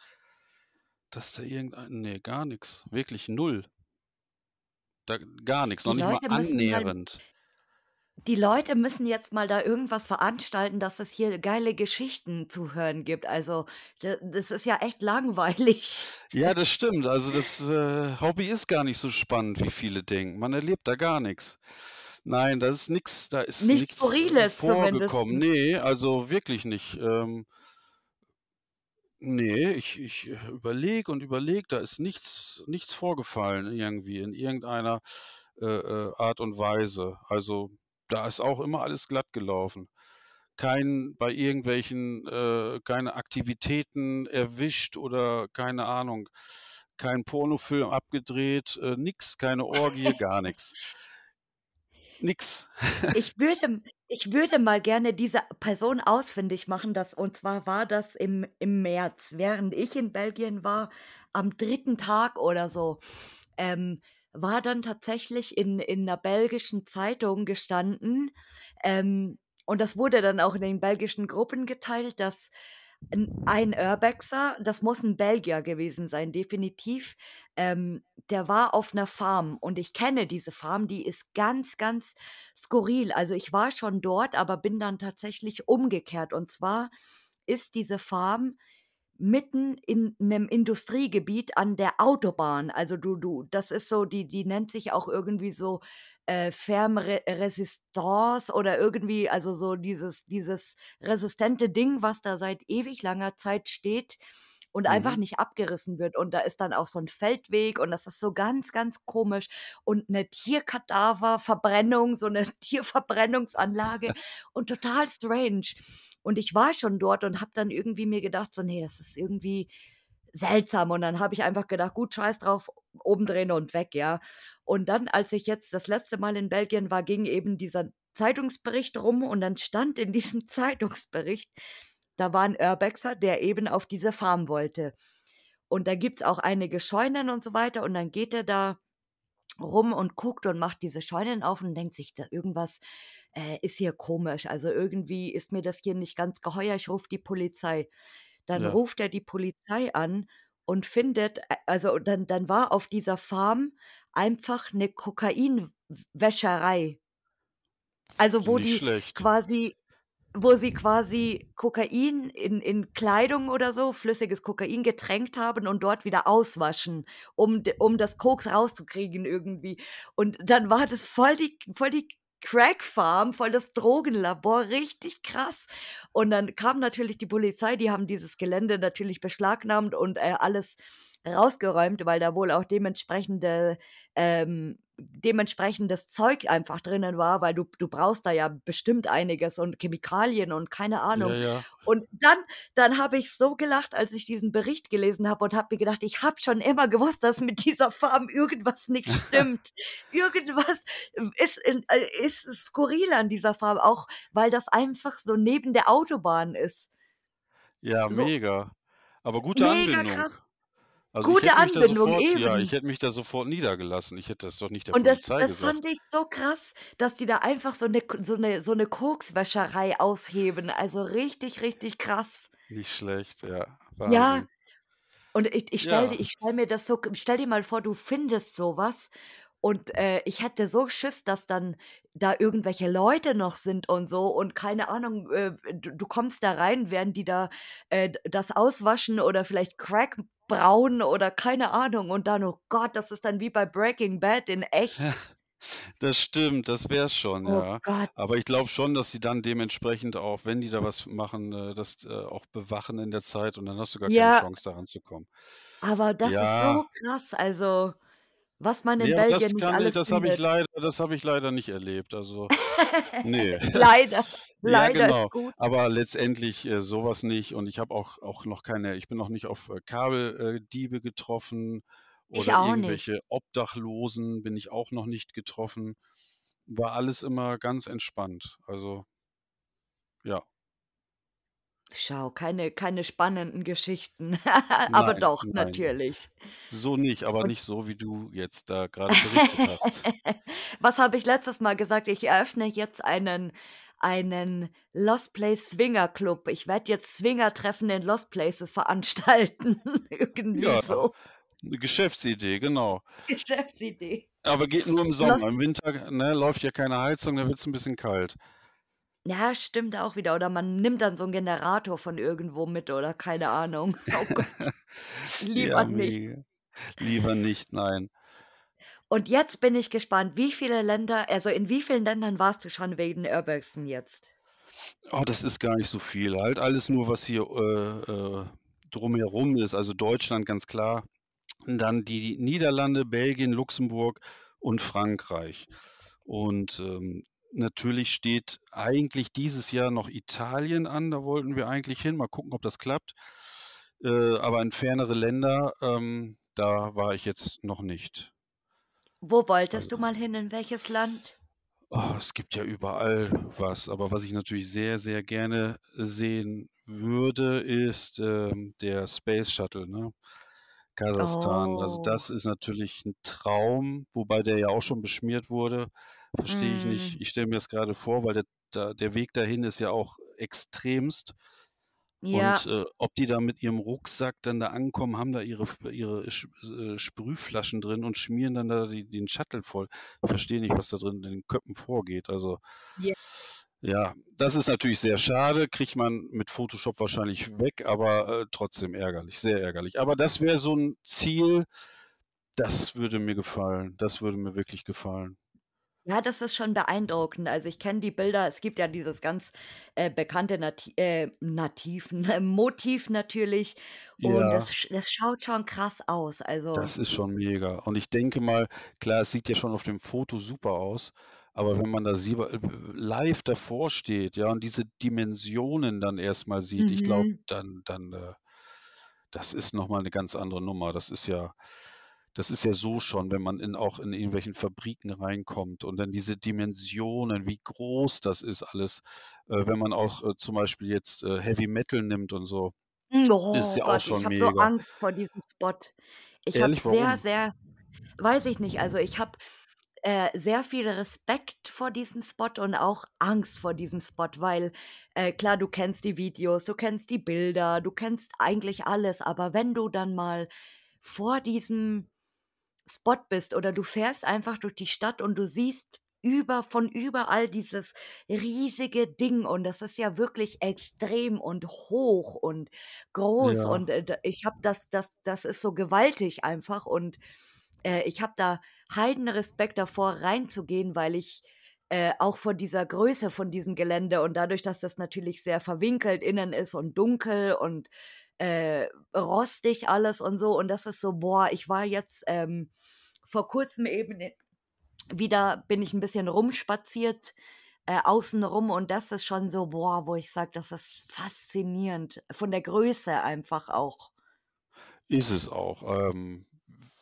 dass da irgendein, nee, gar nichts, wirklich null. Da, gar nichts, noch nicht mal annähernd. die Leute müssen jetzt mal da irgendwas veranstalten, dass es hier geile Geschichten zu hören gibt. Also, das ist ja echt langweilig. Ja, das stimmt. Also, das äh, Hobby ist gar nicht so spannend, wie viele denken. Man erlebt da gar nichts. Nein, da ist nichts, da ist Nichts Skurriles vorgekommen. Nee, also wirklich nicht. Ähm, Nee, ich ich äh, überlege und überlege, da ist nichts nichts vorgefallen irgendwie in irgendeiner, äh, äh, Art und Weise. Also, da ist auch immer alles glatt gelaufen. Kein bei irgendwelchen äh, keine Aktivitäten erwischt oder keine Ahnung, kein Pornofilm abgedreht, äh, nix, keine Orgie, gar nichts. Nix. Ich würde ich würde mal gerne diese Person ausfindig machen, das und zwar war das im im März, während ich in Belgien war, am dritten Tag oder so, ähm, war dann tatsächlich in in 'ner belgischen Zeitung gestanden, ähm, und das wurde dann auch in den belgischen Gruppen geteilt, dass ein Urbexer, das muss ein Belgier gewesen sein, definitiv. Ähm, der war auf einer Farm und ich kenne diese Farm, die ist ganz, ganz skurril. Also, ich war schon dort, aber bin dann tatsächlich umgekehrt. Und zwar ist diese Farm mitten in einem Industriegebiet an der Autobahn. Also, du du das ist so die die nennt sich auch irgendwie so äh, Ferme Resistance oder irgendwie, also so dieses, dieses resistente Ding, was da seit ewig langer Zeit steht und einfach mhm. nicht abgerissen wird. Und da ist dann auch so ein Feldweg und das ist so ganz, ganz komisch. Und eine Tierkadaververbrennung, so eine Tierverbrennungsanlage und total strange. Und ich war schon dort und habe dann irgendwie mir gedacht, so, nee, das ist irgendwie seltsam. Und dann habe ich einfach gedacht, gut, scheiß drauf, oben drehen und weg, ja. Und dann, als ich jetzt das letzte Mal in Belgien war, ging eben dieser Zeitungsbericht rum und dann stand in diesem Zeitungsbericht, da war ein Urbexer, der eben auf diese Farm wollte. Und da gibt es auch einige Scheunen und so weiter. Und dann geht er da rum und guckt und macht diese Scheunen auf und denkt sich, da irgendwas äh, ist hier komisch. Also irgendwie ist mir das hier nicht ganz geheuer. Ich rufe die Polizei. Dann Ja. ruft er die Polizei an und findet, äh, also dann, dann war auf dieser Farm einfach eine Kokainwäscherei. Also wo Nicht die schlecht. quasi wo sie quasi Kokain in in Kleidung oder so, flüssiges Kokain getränkt haben und dort wieder auswaschen, um um das Koks rauszukriegen irgendwie. Und dann war das voll die voll die Crack-Farm, voll das Drogenlabor, richtig krass. Und dann kam natürlich die Polizei, die haben dieses Gelände natürlich beschlagnahmt und äh, alles rausgeräumt, weil da wohl auch dementsprechende ähm, dementsprechendes Zeug einfach drinnen war, weil du du brauchst da ja bestimmt einiges und Chemikalien und keine Ahnung. Ja, ja. Und dann dann habe ich so gelacht, als ich diesen Bericht gelesen habe und habe mir gedacht, ich habe schon immer gewusst, dass mit dieser Farm irgendwas nicht stimmt. Irgendwas ist äh, ist skurril an dieser Farm, auch weil das einfach so neben der Autobahn ist. Ja, So mega. Aber gute mega Anbindung. krass. Also, ich Gute da Anbindung, sofort ja, ich hätte mich da sofort niedergelassen. Ich hätte das doch nicht der Und das Polizei das gesagt. fand ich so krass, dass die da einfach so 'ne so 'ne so 'ne Kokswäscherei ausheben. Also, richtig, richtig krass. Nicht schlecht, ja. Ja. Und ich ich stelle Ja. ich stelle mir das so stell dir mal vor, du findest so was und, äh, ich hätte so Schiss, dass dann da irgendwelche Leute noch sind und so und keine Ahnung, äh, du du kommst da rein, während die da, äh, das auswaschen oder vielleicht Crack braun oder keine Ahnung und dann, oh Gott, das ist dann wie bei Breaking Bad in echt. Das stimmt, das wär's schon, Oh ja. Gott. Aber ich glaube schon, dass sie dann dementsprechend auch, wenn die da was machen, äh, das, äh, auch bewachen in der Zeit und dann hast du gar keine Ja. Chance, da ranzukommen. Aber das ist Ja. so krass, also, was man in Ne, aber das Belgien nicht kann alles das habe ich leider das habe ich leider nicht erlebt. Also, ne. Leider, Ja, leider genau. ist gut. Aber letztendlich, äh, so was nicht und ich habe auch auch noch keine ich bin noch nicht auf, äh, Kabel äh, getroffen oder auch nicht. irgendwelche Obdachlosen bin ich auch noch nicht getroffen. War alles immer ganz entspannt. Also ja. Schau, keine keine spannenden Geschichten. Aber Nein, doch, nein. natürlich. So nicht, aber Und nicht so, wie du jetzt da grade berichtet hast. Was habe ich letztes Mal gesagt? Ich eröffne jetzt einen einen Lost Place Swinger Club. Ich werde jetzt Swingertreffen in Lost Places veranstalten. Irgendwie Ja, so. 'ne Geschäftsidee, genau. Geschäftsidee. Aber geht nur im Lost Sommer. Im Winter, ne, läuft ja keine Heizung, da wird's 'n bisschen kalt. Ja, stimmt auch wieder. Oder man nimmt dann so 'n Generator von irgendwo mit oder keine Ahnung. Oh Gott. Lieber Ja, nicht. mega. Lieber nicht, nein. Und jetzt bin ich gespannt, wie viele Länder also, in wie vielen Ländern warst du schon wegen Urbexen jetzt? Oh, das ist gar nicht so viel. Halt alles nur, was hier, äh, äh, drumherum ist. Also, Deutschland ganz klar, dann die Niederlande, Belgien, Luxemburg und Frankreich. Und, ähm, natürlich steht eigentlich dieses Jahr noch Italien an, da wollten wir eigentlich hin. Mal gucken, ob das klappt. Äh, aber in fernere Länder, ähm, da war ich jetzt noch nicht. Wo wolltest Also du mal hin, in welches Land? Oh, es gibt ja überall was, aber was ich natürlich sehr, sehr gerne sehen würde, ist, ähm, der Space Shuttle, ne? Kasachstan. Also, Oh. das ist natürlich 'n Traum, wobei der ja auch schon beschmiert wurde. Verstehe ich nicht. Mhm. Ich stelle mir das grade vor, weil der der Weg dahin ist ja auch extremst. Und, Ja. äh, ob die da mit ihrem Rucksack dann da ankommen, haben da ihre ihre äh, Sprühflaschen drin und schmieren dann da die den Shuttle voll. Ich verstehe nicht, was da drin in den Köpfen vorgeht. Also Ja. ja, das ist natürlich sehr schade, kriegt man mit Photoshop wahrscheinlich weg, aber, äh, trotzdem ärgerlich, sehr ärgerlich. Aber das wäre so 'n Ziel, das würde mir gefallen. Das würde mir wirklich gefallen. Ja, das ist schon beeindruckend. Also, ich kenne die Bilder. Es gibt ja dieses ganz, äh, bekannte Nati äh, Nativen Motiv natürlich und Ja. das sch das schaut schon krass aus. Also Das ist schon mega. Und ich denke mal, klar, es sieht ja schon auf dem Foto super aus, aber wenn man da äh, live davor steht, ja, und diese Dimensionen dann erst mal sieht, ich glaube, Mhm. dann dann, äh das ist noch mal 'ne ganz andere Nummer. Das ist ja das ist ja so schon, wenn man in auch in irgendwelchen Fabriken reinkommt und dann diese Dimensionen, wie groß das ist alles. Äh, wenn man auch, äh, zum Beispiel jetzt, äh, Heavy Metal nimmt und so, Hm, ist oh ja auch Gott, ich schon habe so mega. Angst vor diesem Spot. Ich habe Ehrlich, sehr, warum? sehr weiß ich nicht. Also, ich habe, äh, sehr viel Respekt vor diesem Spot und auch Angst vor diesem Spot, weil, äh, klar, du kennst die Videos, du kennst die Bilder, du kennst eigentlich alles, aber wenn du dann mal vor diesem Spot bist oder du fährst einfach durch die Stadt und du siehst über von überall dieses riesige Ding und das ist ja wirklich extrem und hoch und groß Ja. und, äh, ich habe das das das ist so gewaltig einfach und, äh, ich habe da Heidenrespekt davor, reinzugehen, weil ich, äh, auch vor dieser Größe von diesem Gelände und dadurch, dass das natürlich sehr verwinkelt innen ist und dunkel und, äh, rostig alles und so und das ist so boah, ich war jetzt, ähm, vor Kurzem eben i wieder bin ich 'n bisschen rumspaziert, äh, außen rum und das ist schon so, boah, wo ich sage, das ist faszinierend von der Größe einfach auch. Ist es auch. Ähm,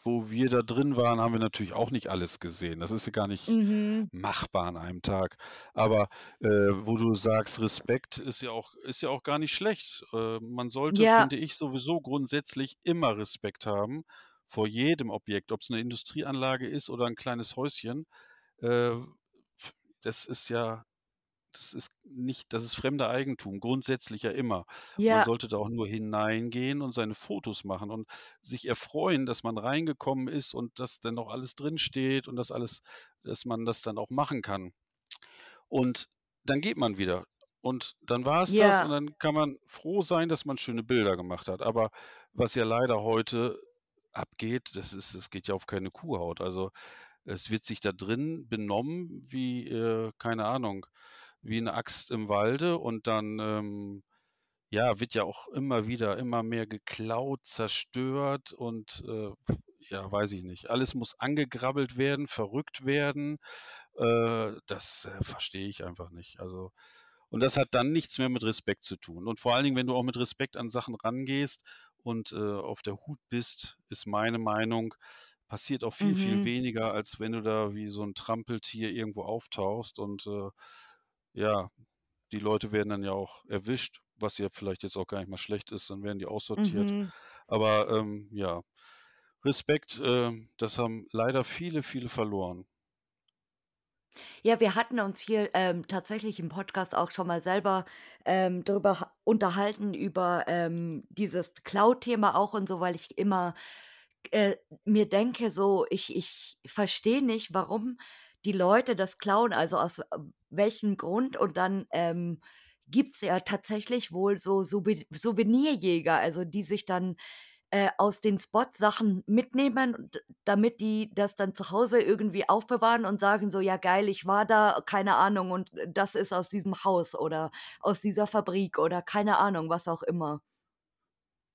wo wir da drin waren, haben wir natürlich auch nicht alles gesehen. Das ist ja gar nicht Mhm. machbar an einem Tag. Aber, äh, wo du sagst, Respekt ist ja auch ist ja auch gar nicht schlecht. Äh, man sollte, Ja. finde ich, sowieso grundsätzlich immer Respekt haben vor jedem Objekt, ob's 'ne Industrieanlage ist oder 'n kleines Häuschen. Äh, das ist ja das ist nicht das ist fremder Eigentum, grundsätzlich ja immer. Und man Ja. sollte da auch nur hineingehen und seine Fotos machen und sich erfreuen, dass man reingekommen ist und dass dann auch alles drinsteht und dass alles dass man das dann auch machen kann. Und dann geht man wieder. Und dann war's das und Ja. dann kann man froh sein, dass man schöne Bilder gemacht hat. Aber was ja leider heute abgeht, das ist das geht ja auf keine Kuhhaut. Also, es wird sich da drin benommen wie, äh, keine Ahnung, wie 'ne Axt im Walde und dann, ähm, ja, wird ja auch immer wieder immer mehr geklaut, zerstört und, äh, ja, weiß ich nicht. Alles muss angegrabbelt werden, verrückt werden. Äh, das, äh, verstehe ich einfach nicht. Also und das hat dann nichts mehr mit Respekt zu tun. Und vor allen Dingen, wenn du auch mit Respekt an Sachen rangehst und, äh, auf der Hut bist, ist meine Meinung, passiert auch viel, viel Mhm. weniger, als wenn du da wie so 'n Trampeltier irgendwo auftauchst und, äh, ja, die Leute werden dann ja auch erwischt, was ja vielleicht jetzt auch gar nicht mal schlecht ist, dann werden die aussortiert. Mhm. Aber, ähm, ja, Respekt, äh, das haben leider viele, viele verloren. Ja, wir hatten uns hier, ähm, tatsächlich im Podcast auch schon mal selber, ähm, drüber ha unterhalten über, ähm, dieses Klau-Thema auch und so, weil ich immer, äh, mir denke so, ich ich verstehe nicht, warum die Leute das klauen, also aus, äh, welchem Grund und dann, ähm, gibt's ja tatsächlich wohl so Souve Souvenirjäger, also die sich dann, äh, aus den Spots Sachen mitnehmen, damit die das dann zu Hause irgendwie aufbewahren und sagen so: „Ja geil, ich war da, keine Ahnung, und das ist aus diesem Haus oder aus dieser Fabrik“ oder keine Ahnung, was auch immer.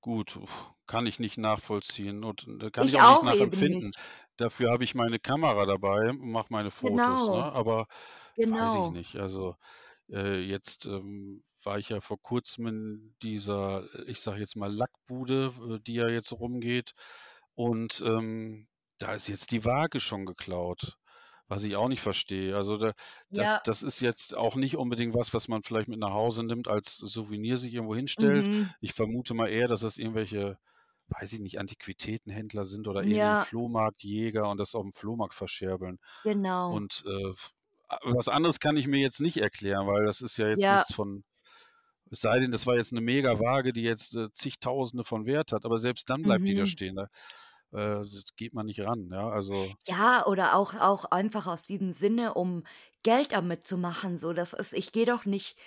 Gut, kann ich nicht nachvollziehen und, äh, kann ich Ich auch nicht auch eben nachempfinden. nicht. Dafür habe ich meine Kamera dabei und mache meine Fotos, ne? Genau. Aber weiß ich Genau. nicht. Also, äh, jetzt, ähm, war ich ja vor Kurzem in dieser, äh, ich sage jetzt mal Lackbude, die ja jetzt rumgeht und, ähm, da ist jetzt die Waage schon geklaut, was ich auch nicht verstehe. Also, da das Ja. das ist jetzt auch nicht unbedingt was, was man vielleicht mit nach Hause nimmt als Souvenir sich irgendwo hinstellt. Mhm. Ich vermute mal eher, dass das irgendwelche, weiß ich nicht, Antiquitätenhändler sind oder irgendwie Ja. Flohmarktjäger und das aufm Flohmarkt verscherbeln. Genau. Und, äh, was anderes kann ich mir jetzt nicht erklären, weil das ist ja jetzt Ja. nichts von es sei denn, das war jetzt 'ne Megawaage, die jetzt, äh, Zigtausende von Wert hat, aber selbst dann bleibt die da Mhm. stehen, da äh, geht man nicht ran, ja, also Ja, oder auch auch einfach aus diesem Sinne, um Geld damit zu machen, so. Das ist ich gehe doch nicht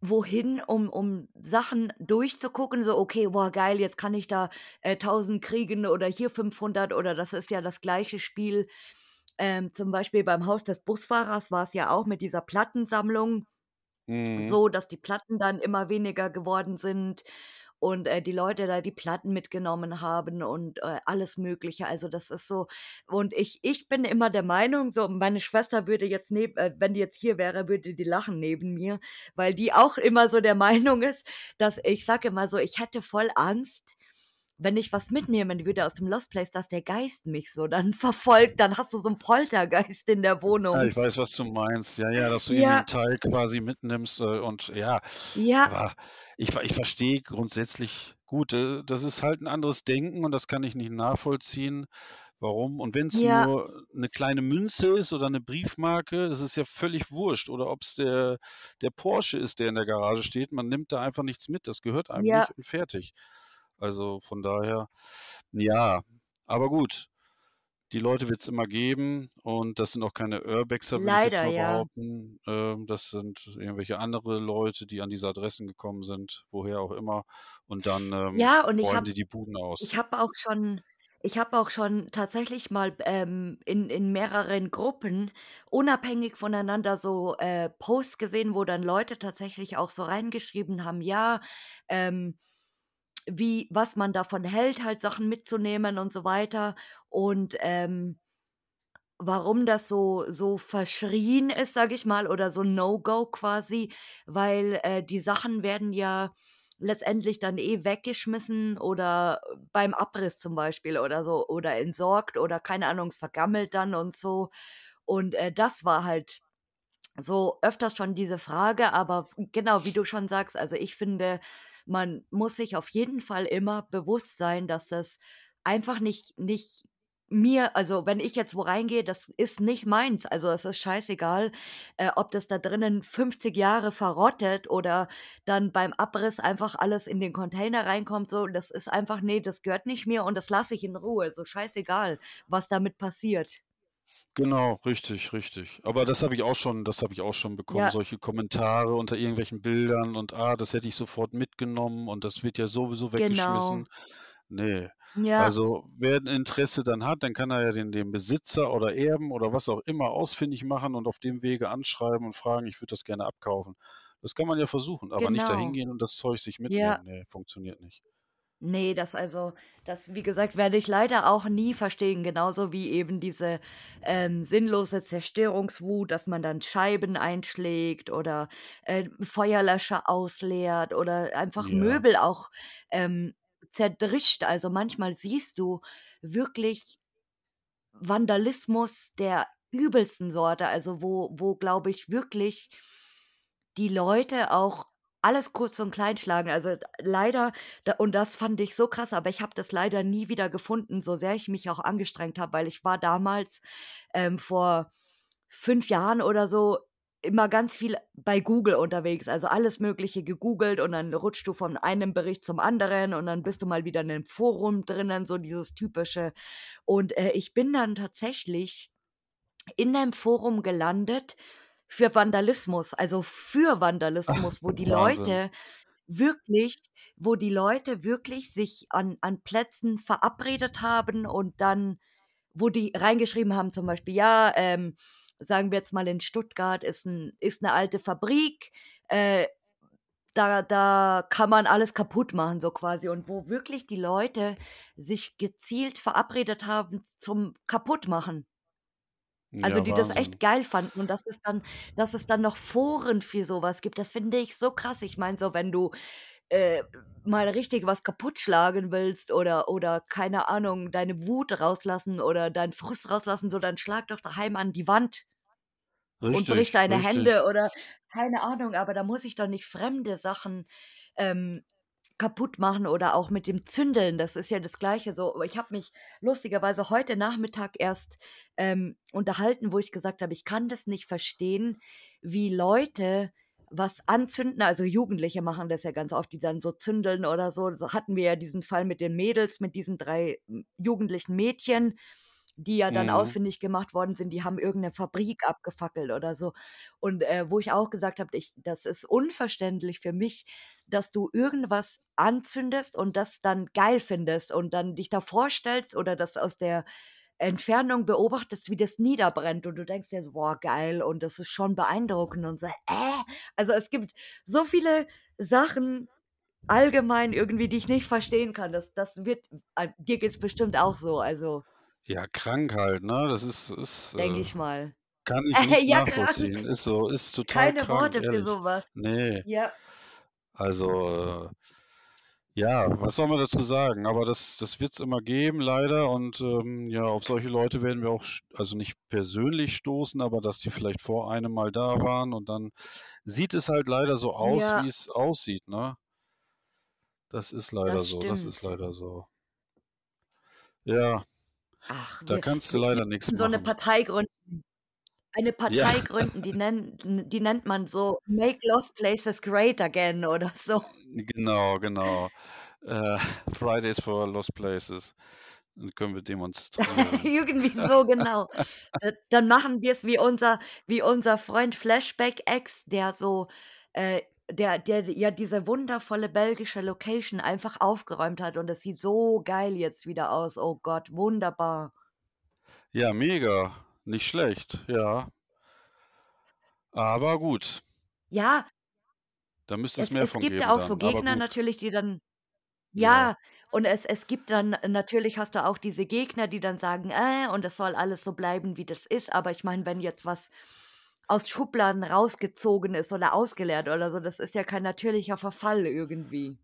wohin, um um Sachen durchzugucken, so: „Okay, boah, geil, jetzt kann ich da, äh, 1.000 kriegen oder hier 500“ oder das ist ja das gleiche Spiel. Ähm, zum Beispiel beim Haus des Busfahrers war's ja auch mit dieser Plattensammlung Mhm. so, dass die Platten dann immer weniger geworden sind und, äh, die Leute da die Platten mitgenommen haben und, äh, alles Mögliche. Also, das ist so und ich ich bin immer der Meinung so meine Schwester würde jetzt neb äh, wenn die jetzt hier wäre, würde die lachen neben mir, weil die auch immer so der Meinung ist, dass ich sage immer so: „Ich hätte voll Angst, wenn ich was mitnehmen würde aus dem Lost Place, dass der Geist mich so dann verfolgt. Dann hast du so 'n Poltergeist in der Ja, Wohnung.“ ich weiß, was du meinst. Ja, ja, dass du Ja. 'n Teil quasi mitnimmst, äh, und ja, Ja. ich ich verstehe grundsätzlich gut, äh, das ist halt 'n anderes Denken und das kann ich nicht nachvollziehen, warum. Und wenn's Ja. nur 'ne kleine Münze ist oder 'ne Briefmarke, es ist ja völlig wurscht oder ob's der der Porsche ist, der in der Garage steht. Man nimmt da einfach nichts mit. Das gehört einem Ja. nicht und fertig. Also, von daher, ja. Aber gut, die Leute wird's immer geben und das sind auch keine Urbexer, würde ich jetzt mal ja. behaupten. Ähm, das sind irgendwelche andere Leute, die an diese Adressen gekommen sind, woher auch immer. Und dann, ähm, Ja, und habe die die Buden aus. ich habe auch schon ich habe auch schon tatsächlich mal, ähm, in in mehreren Gruppen unabhängig voneinander so, äh, Posts gesehen, wo dann Leute tatsächlich auch so reingeschrieben haben, ja, ähm, wie was man davon hält, halt Sachen mitzunehmen und so weiter und, ähm, warum das so so verschrien ist, sage ich mal, oder so No-Go quasi, weil, äh, die Sachen werden ja letztendlich dann eh weggeschmissen oder beim Abriss zum Beispiel oder so oder entsorgt oder keine Ahnung, vergammelt dann und so. Und, äh, das war halt so öfters schon diese Frage, aber genau, wie du schon sagst, also, ich finde, man muss sich auf jeden Fall immer bewusst sein, dass das einfach nicht nicht mir also, wenn ich jetzt wo reingehe, das ist nicht meins. Also, es ist scheißegal, äh, ob das da drinnen 50 Jahre verrottet oder dann beim Abriss einfach alles in den Container reinkommt, so. Das ist einfach ne, das gehört nicht mir und das lasse ich in Ruhe, so scheißegal, was damit passiert. Genau, richtig, richtig. Aber das habe ich auch schon das habe ich auch schon bekommen, Ja. solche Kommentare unter irgendwelchen Bildern und: „Ah, das hätte ich sofort mitgenommen und das wird ja sowieso Genau. weggeschmissen.“ Ne. Ja. Also, wer 'n Interesse dann hat, dann kann er ja den den Besitzer oder Erben oder was auch immer ausfindig machen und auf dem Wege anschreiben und fragen: „Ich würde das gerne abkaufen.“ Das kann man ja versuchen, aber nicht da Genau. hingehen und das Zeug sich Ja. mitnehmen. Ne, funktioniert nicht. Ne, das also das, wie gesagt, werde ich leider auch nie verstehen, genauso wie eben diese, ähm, sinnlose Zerstörungswut, dass man dann Scheiben einschlägt oder, äh, Feuerlöscher ausleert oder einfach Ja. Möbel auch, ähm, zerdrischt. Also, manchmal siehst du wirklich Vandalismus der übelsten Sorte, also, wo wo, glaube ich, wirklich die Leute auch alles kurz und klein schlagen. Also, d leider und das fand ich so krass, aber ich habe das leider nie wieder gefunden, so sehr ich mich auch angestrengt habe, weil ich war damals, ähm, vor 5 Jahren oder so immer ganz viel bei Google unterwegs, also, alles Mögliche gegoogelt und dann rutschst du von einem Bericht zum anderen und dann bist du mal wieder in 'nem Forum drinnen, so dieses Typische. Und, äh, ich bin dann tatsächlich in 'nem Forum gelandet für Vandalismus, also, für Ach, Vandalismus, wo die Wahnsinn. Leute wirklich wo die Leute wirklich sich an an Plätzen verabredet haben und dann wo die reingeschrieben haben, zum Beispiel: „Ja, ähm, sagen wir jetzt mal in Stuttgart ist 'n ist 'ne alte Fabrik, äh, da da kann man alles kaputt machen“, so quasi. Und wo wirklich die Leute sich gezielt verabredet haben zum Kaputtmachen. Also, Ja, die das echt Wahnsinn. geil fanden und dass es dann dass es dann noch Foren für so was gibt, das finde ich so krass. Ich meine so, wenn du, äh, mal richtig was kaputtschlagen willst oder oder keine Ahnung, deine Wut rauslassen oder deinen Frust rauslassen, so, dann schlag doch daheim an die Wand und brich Richtig, deine richtig. Hände oder keine Ahnung, aber da muss ich doch nicht fremde Sachen, ähm, kaputt machen oder auch mit dem Zündeln, das ist ja das Gleiche so. Ich habe mich lustigerweise heute Nachmittag erst, ähm, unterhalten, wo ich gesagt habe: „Ich kann das nicht verstehen, wie Leute was anzünden“, also, Jugendliche machen das ja ganz oft, die dann so zündeln oder so. So hatten wir ja diesen Fall mit den Mädels, mit diesen 3 m jugendlichen Mädchen, die ja dann Mhm. ausfindig gemacht worden sind, die haben irgend 'ne Fabrik abgefackelt oder so. Und, äh, wo ich auch gesagt habe: „Ich das ist unverständlich für mich, dass du irgendwas anzündest und das dann geil findest und dann dich da vorstellst oder das aus der Entfernung beobachtest, wie das niederbrennt.“ Und du denkst dir so: „Boah, geil“ und das ist schon beeindruckend und so. Äh? Also, es gibt so viele Sachen allgemein irgendwie, die ich nicht verstehen kann. Das das wird äh, dir geht's bestimmt auch so, also Ja, krank halt, ne? Das ist ist, denke äh ich mal. kann ich nicht Ja, krank. nachvollziehen. Ist so, ist total Keine krank, Worte für ehrlich. so was. Ne. Ja. Also, äh ja, was soll man dazu sagen? Aber das das wird's immer geben leider und, ähm, ja, auf solche Leute werden wir auch also, nicht persönlich stoßen, aber dass die vielleicht vor einem mal da waren und dann sieht es halt leider so aus, Ja. wie's aussieht, ne? Das ist leider Das so, das ist leider so. Ja, Ach, da wir kannst du wir wir leider müssen so machen. Partei gründen. Eine Ja. Partei gründen, die nennen n die nennt man so „Make Lost Places Great Again“ oder so. Genau, genau. Äh, Fridays for Lost Places. Dann können wir demonstrieren. Irgendwie so, genau. Dann machen wir's wie unser wie unser Freund Flashback X, der so, äh der der ja diese wundervolle belgische Location einfach aufgeräumt hat und das sieht so geil jetzt wieder aus. Oh Gott, wunderbar. Ja, mega, nicht schlecht, ja. Aber gut. Ja. Da müsste es Es mehr es von gibt ja geben auch so dann, aber Gegner natürlich, die dann Ja. ja, und es es gibt dann natürlich hast du auch diese Gegner, die dann sagen: „Äh, und das soll alles so bleiben, wie das ist.“ Aber ich meine, wenn jetzt was aus Schubladen rausgezogen ist oder ausgeleert oder so, das ist ja kein natürlicher Verfall irgendwie.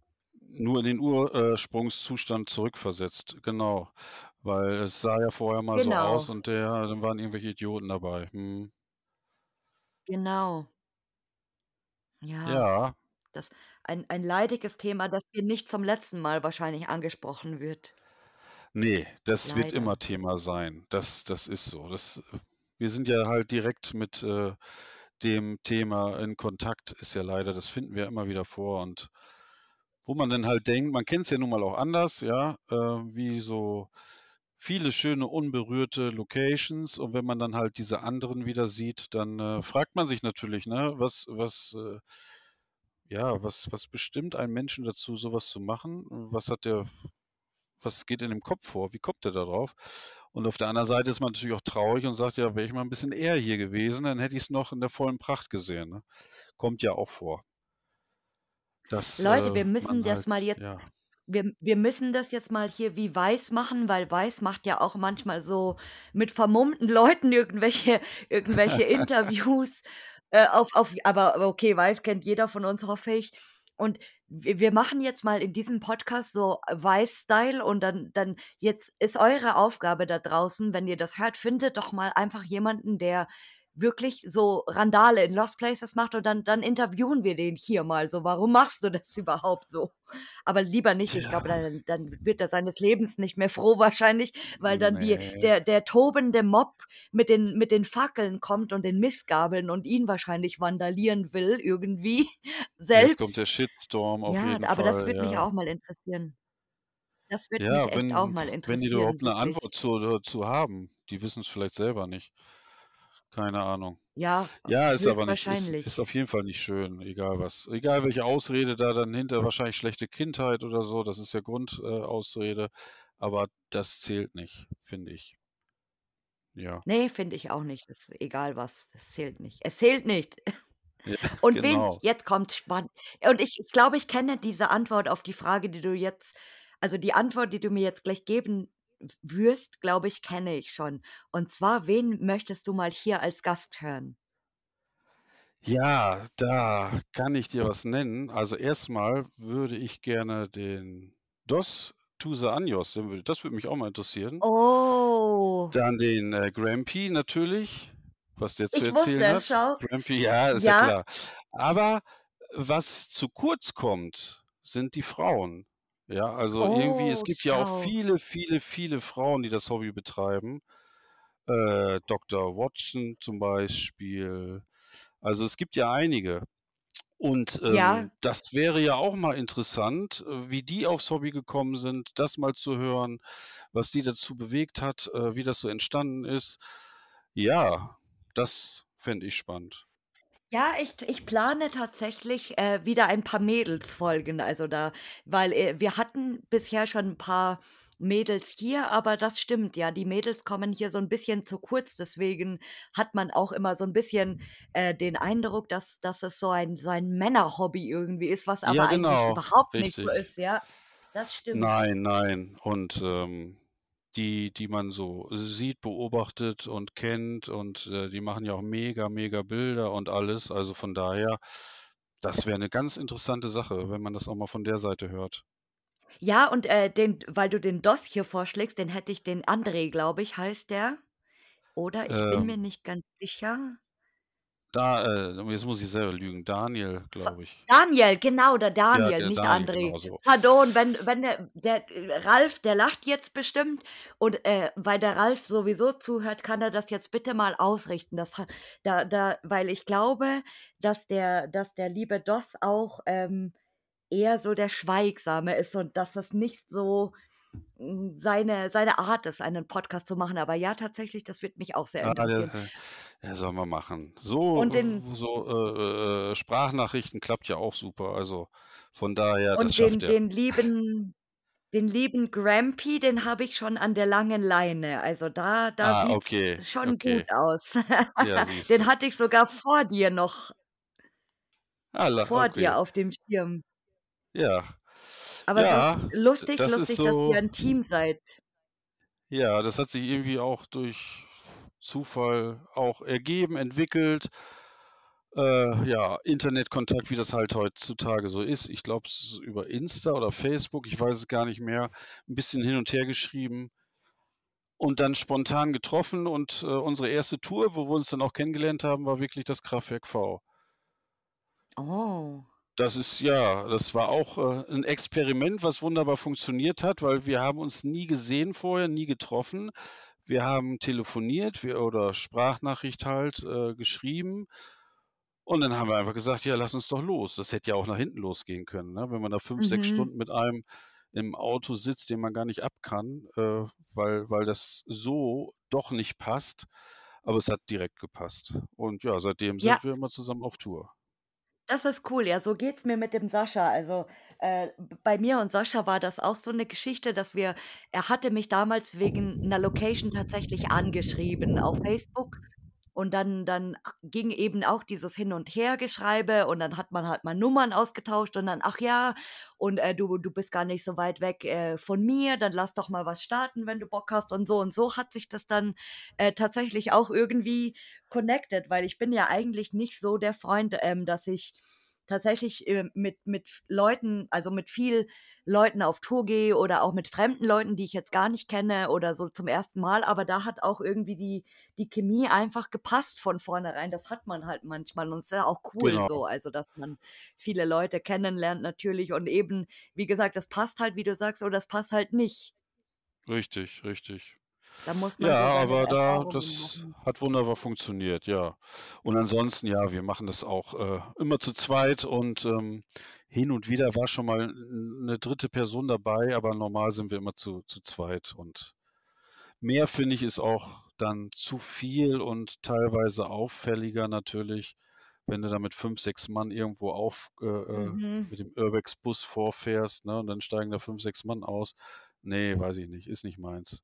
Nur in den Ur äh, zurückversetzt, genau. Weil es sah ja vorher mal so aus Genau. und der dann waren irgendwelche Idioten dabei. Mhm. Genau. Ja, Ja. das ein ein leidiges Thema, das hier nicht zum letzten Mal wahrscheinlich angesprochen wird. Ne, das wird immer Leider. Thema sein. Das das ist so. Das wir sind ja halt direkt mit, äh, dem Thema in Kontakt, ist ja leider das finden wir immer wieder vor und wo man dann halt denkt man kennt's ja nun mal auch anders, ja, äh, wie so viele schöne unberührte Locations und wenn man dann halt diese anderen wieder sieht, dann, äh, fragt man sich natürlich, ne, was was, äh ja, was was bestimmt einen Menschen dazu, so was zu machen? Was hat der was geht in dem Kopf vor? Wie kommt der da drauf? Und auf der anderen Seite ist man natürlich auch traurig und sagt, ja, wäre ich mal ein bisschen eher hier gewesen, dann hätte ich es noch in der vollen Pracht gesehen. Ne? Kommt ja auch vor. Dass, Leute, wir äh, müssen das halt, mal jetzt ja wir, wir müssen das jetzt mal hier wie Weiß machen, weil Weiß macht ja auch manchmal so mit vermummten Leuten irgendwelche, irgendwelche Interviews äh, auf, auf, aber okay, Weiß kennt jeder von uns, hoffe ich. Und wir, machen jetzt mal in diesem Podcast so Weiß-Style und dann, dann jetzt ist eure Aufgabe da draußen, wenn ihr das hört, findet doch mal einfach jemanden, der wirklich so Randale in Lost Places macht und dann, dann interviewen wir den hier mal so. Warum machst du das überhaupt so? Aber lieber nicht. Ich glaube, dann, dann wird er seines Lebens nicht mehr froh wahrscheinlich, weil dann die, der, der tobende Mob mit den, mit den Fackeln kommt und den Missgabeln und ihn wahrscheinlich vandalieren will irgendwie selbst. Jetzt kommt der Shitstorm auf ja, jeden aber Fall. das würde ja. mich auch mal interessieren. Das würde ja, mich echt wenn, auch mal interessieren. Wenn die überhaupt eine wirklich. Antwort zu, dazu haben. Die wissen es vielleicht selber nicht. Keine Ahnung. Ja, Ja, ist aber nicht, ist, ist auf jeden Fall nicht schön, egal was. Egal welche Ausrede da dann hinter, wahrscheinlich schlechte Kindheit oder so, das ist ja Grundausrede, äh, aber das zählt nicht, finde ich. Ja. Nee, finde ich auch nicht. Das ist egal was, es zählt nicht. Es zählt nicht. Ja, Und wen, genau. jetzt kommt spannend. Und ich, ich glaube, ich kenne diese Antwort auf die Frage, die du jetzt, also die Antwort, die du mir jetzt gleich geben wirst, glaube ich, kenne ich schon. Und zwar, wen möchtest du mal hier als Gast hören? Ja, da kann ich dir was nennen. Also erstmal würde ich gerne den Dos Tusa Anjos, das würde mich auch mal interessieren. Oh. Dann den äh, Grampy natürlich, was der zu Ich erzählen wusste, hat. schau. Grampy, ja, ist ja, ja klar. Aber was zu kurz kommt, sind die Frauen. Ja, also irgendwie, es Oh, gibt ja auch schau. viele, viele, viele Frauen, die das Hobby betreiben. Äh, Dr. Watson zum Beispiel. Also es gibt ja einige. Und Ja. ähm, das wäre ja auch mal interessant, äh, wie die aufs Hobby gekommen sind, das mal zu hören, was die dazu bewegt hat, äh, wie das so entstanden ist. Ja, das fände ich spannend. Ja, ich ich plane tatsächlich, äh, wieder ein paar Mädelsfolgen, also da weil, äh, wir hatten bisher schon ein paar Mädels hier, aber das stimmt, ja, die Mädels kommen hier so ein bisschen zu kurz, deswegen hat man auch immer so ein bisschen, äh, den Eindruck, dass dass es so ein so ein Männerhobby irgendwie ist, was Ja, aber eigentlich genau, überhaupt nicht so richtig. ist, ja. Das stimmt. Nein, nein. Und ähm, die, die man so sieht, beobachtet und kennt und äh, die machen ja auch mega, mega Bilder und alles. Also von daher, das wäre eine ganz interessante Sache, wenn man das auch mal von der Seite hört. Ja, und, äh, den weil du den DOS hier vorschlägst, den hätte ich den André, glaube ich, heißt der. Oder? Ich bin mir Ähm nicht ganz sicher. Da, äh, jetzt muss ich selber lügen. Daniel, glaube ich. Daniel, genau, der Ja, Daniel, der nicht Daniel, André. genau so. Pardon, wenn, wenn der, der Ralf, der lacht jetzt bestimmt und äh, weil der Ralf sowieso zuhört, kann er das jetzt bitte mal ausrichten. Das, da, da, weil ich glaube, dass der, dass der liebe Doss auch ähm, eher so der Schweigsame ist und dass das nicht so hm, seine, seine Art ist, einen Podcast zu machen. Aber ja, tatsächlich, das wird mich auch sehr Ah, der, interessieren. Ja, sollen wir machen. So, Und den, so äh, äh, Sprachnachrichten klappt ja auch super. Also von daher, das und den, den lieben, den lieben Grampy, den habe ich schon an der langen Leine. Also da, da Ah, sieht's okay, schon okay. gut aus. Ja, Den hatte ich sogar vor dir noch, Ah, vor dir okay. auf dem Schirm. Ja. Aber Ja, lustig, das lustig, dass so. ihr ein Team seid. Ja, das hat sich irgendwie auch durch Zufall auch ergeben, entwickelt. Äh, ja, Internetkontakt, wie das halt heutzutage so ist. Ich glaube, es ist über Insta oder Facebook, ich weiß es gar nicht mehr, ein bisschen hin und her geschrieben und dann spontan getroffen. Und äh, unsere erste Tour, wo wir uns dann auch kennengelernt haben, war wirklich das Kraftwerk V. Oh. Das ist ja, das war auch äh, ein Experiment, was wunderbar funktioniert hat, weil wir haben uns nie gesehen vorher, nie getroffen. Wir haben telefoniert wir, oder Sprachnachricht halt äh, geschrieben. Und dann haben wir einfach gesagt, ja, lass uns doch los. Das hätte ja auch nach hinten losgehen können, ne? wenn man da fünf, sechs Mhm. Stunden mit einem im Auto sitzt, den man gar nicht ab kann, äh, weil, weil das so doch nicht passt. Aber es hat direkt gepasst. Und ja, seitdem Ja, sind wir immer zusammen auf Tour. Das ist cool. Ja, so geht's mir mit dem Sascha. Also, äh, bei mir und Sascha war das auch so 'ne Geschichte, dass wir er hatte mich damals wegen 'ner Location tatsächlich angeschrieben auf Facebook und dann dann ging eben auch dieses Hin und Hergeschreibe und dann hat man halt mal Nummern ausgetauscht und dann: „Ach ja, und, äh, du du bist gar nicht so weit weg, äh, von mir, dann lass doch mal was starten, wenn du Bock hast“ und so. Und so hat sich das dann, äh, tatsächlich auch irgendwie connected, weil ich bin ja eigentlich nicht so der Freund, ähm, dass ich tatsächlich, äh, mit mit Leuten also, mit viel Leuten auf Tour gehe oder auch mit fremden Leuten, die ich jetzt gar nicht kenne oder so zum ersten Mal, aber da hat auch irgendwie die die Chemie einfach gepasst von vornherein. Das hat man halt manchmal und ist ja auch cool Genau. so, also, dass man viele Leute kennenlernt natürlich und eben, wie gesagt, das passt halt, wie du sagst, oder es passt halt nicht. Richtig, richtig. Da muss man Ja, aber da das machen. hat wunderbar funktioniert, ja. Und ansonsten, ja, wir machen das auch, äh, immer zu zweit und, ähm, hin und wieder war schon mal 'n 'ne 3. Person dabei, aber normal sind wir immer zu zu zweit und mehr, finde ich, ist auch dann zu viel und teilweise auffälliger natürlich, wenn du da mit 5, 6 Mann irgendwo auf äh, äh, Mhm. mit dem Urbex-Bus vorfährst, ne, und dann steigen da 5, 6 Mann aus. Ne, weiß ich nicht, ist nicht meins.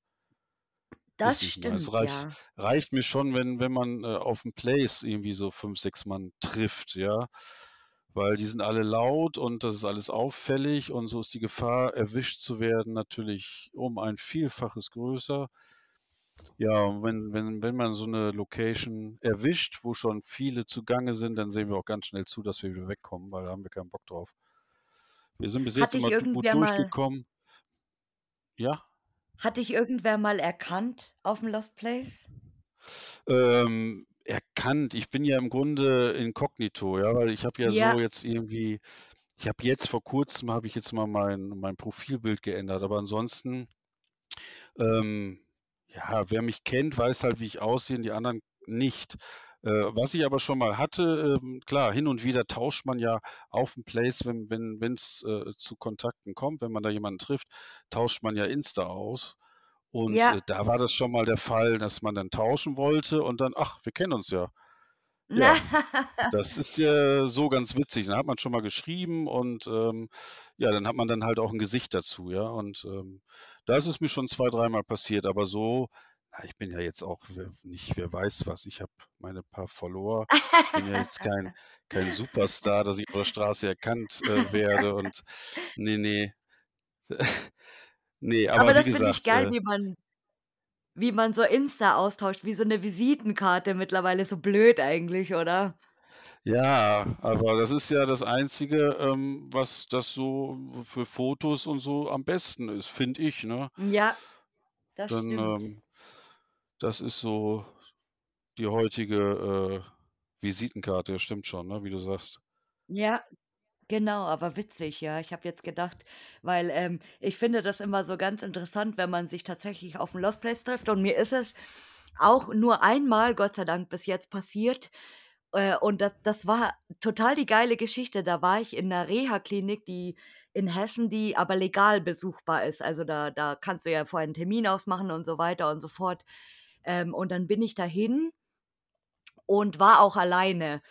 Das nicht meins. stimmt, Reicht ja. reicht mir schon, wenn wenn man, äh, auf'm Place irgendwie so 5, 6 Mann trifft, ja? Weil die sind alle laut und das ist alles auffällig und so ist die Gefahr, erwischt zu werden, natürlich um ein Vielfaches größer. Ja, und wenn wenn wenn man so 'ne Location erwischt, wo schon viele zugange sind, dann sehen wir auch ganz schnell zu, dass wir wieder wegkommen, weil da haben wir keinen Bock drauf. Wir sind bis Hat jetzt immer gut irgendwer mal durchgekommen. Ja? Hat dich irgendwer mal erkannt auf'm Lost Place? Ähm, erkannt. Ich bin ja im Grunde inkognito, ja, weil ich habe ja so Ja. jetzt irgendwie ich habe jetzt vor Kurzem habe ich jetzt mal mein mein Profilbild geändert, aber ansonsten ähm, ja, wer mich kennt, weiß halt, wie ich aussehe und die anderen nicht. Äh, was ich aber schon mal hatte, ähm, klar, hin und wieder tauscht man ja auf'm Place, wenn wenn wenn's, äh, zu Kontakten kommt, wenn man da jemanden trifft, tauscht man ja Insta aus. Und, äh, Ja. da war das schon mal der Fall, dass man dann tauschen wollte und dann: „Ach, wir kennen uns ja.“ Ja, das ist ja so ganz witzig. Dann hat man schon mal geschrieben und, ähm, ja, dann hat man dann halt auch 'n Gesicht dazu, ja? Und, ähm, da ist es mir schon zwei dreimal passiert, aber so ich bin ja jetzt auch w nicht wer weiß was. Ich habe meine paar Follower. Ich bin ja jetzt kein kein Superstar, dass ich auf der Straße erkannt, äh, werde und ne, ne. Ne, Aber aber das finde ich geil, äh wie man wie man so Insta austauscht, wie so 'ne Visitenkarte mittlerweile, so blöd eigentlich, oder? Ja, aber das ist ja das Einzige, ähm, was das so für Fotos und so am besten ist, finde ich, ne? Ja, das Dann, stimmt. ähm das ist so die heutige, äh, Visitenkarte, stimmt schon, ne, wie du sagst. Ja, genau, aber witzig, ja. Ich habe jetzt gedacht weil, ähm, ich finde das immer so ganz interessant, wenn man sich tatsächlich auf'm Lost Place trifft und mir ist es auch nur einmal, Gott sei Dank, bis jetzt passiert, äh, und das das war total die geile Geschichte. Da war ich in 'ner Reha-Klinik, die in Hessen, die aber legal besuchbar ist. Also, da da kannst du ja vorher 'n Termin ausmachen und so weiter und so fort. Ähm, und dann bin ich dahin und war auch alleine.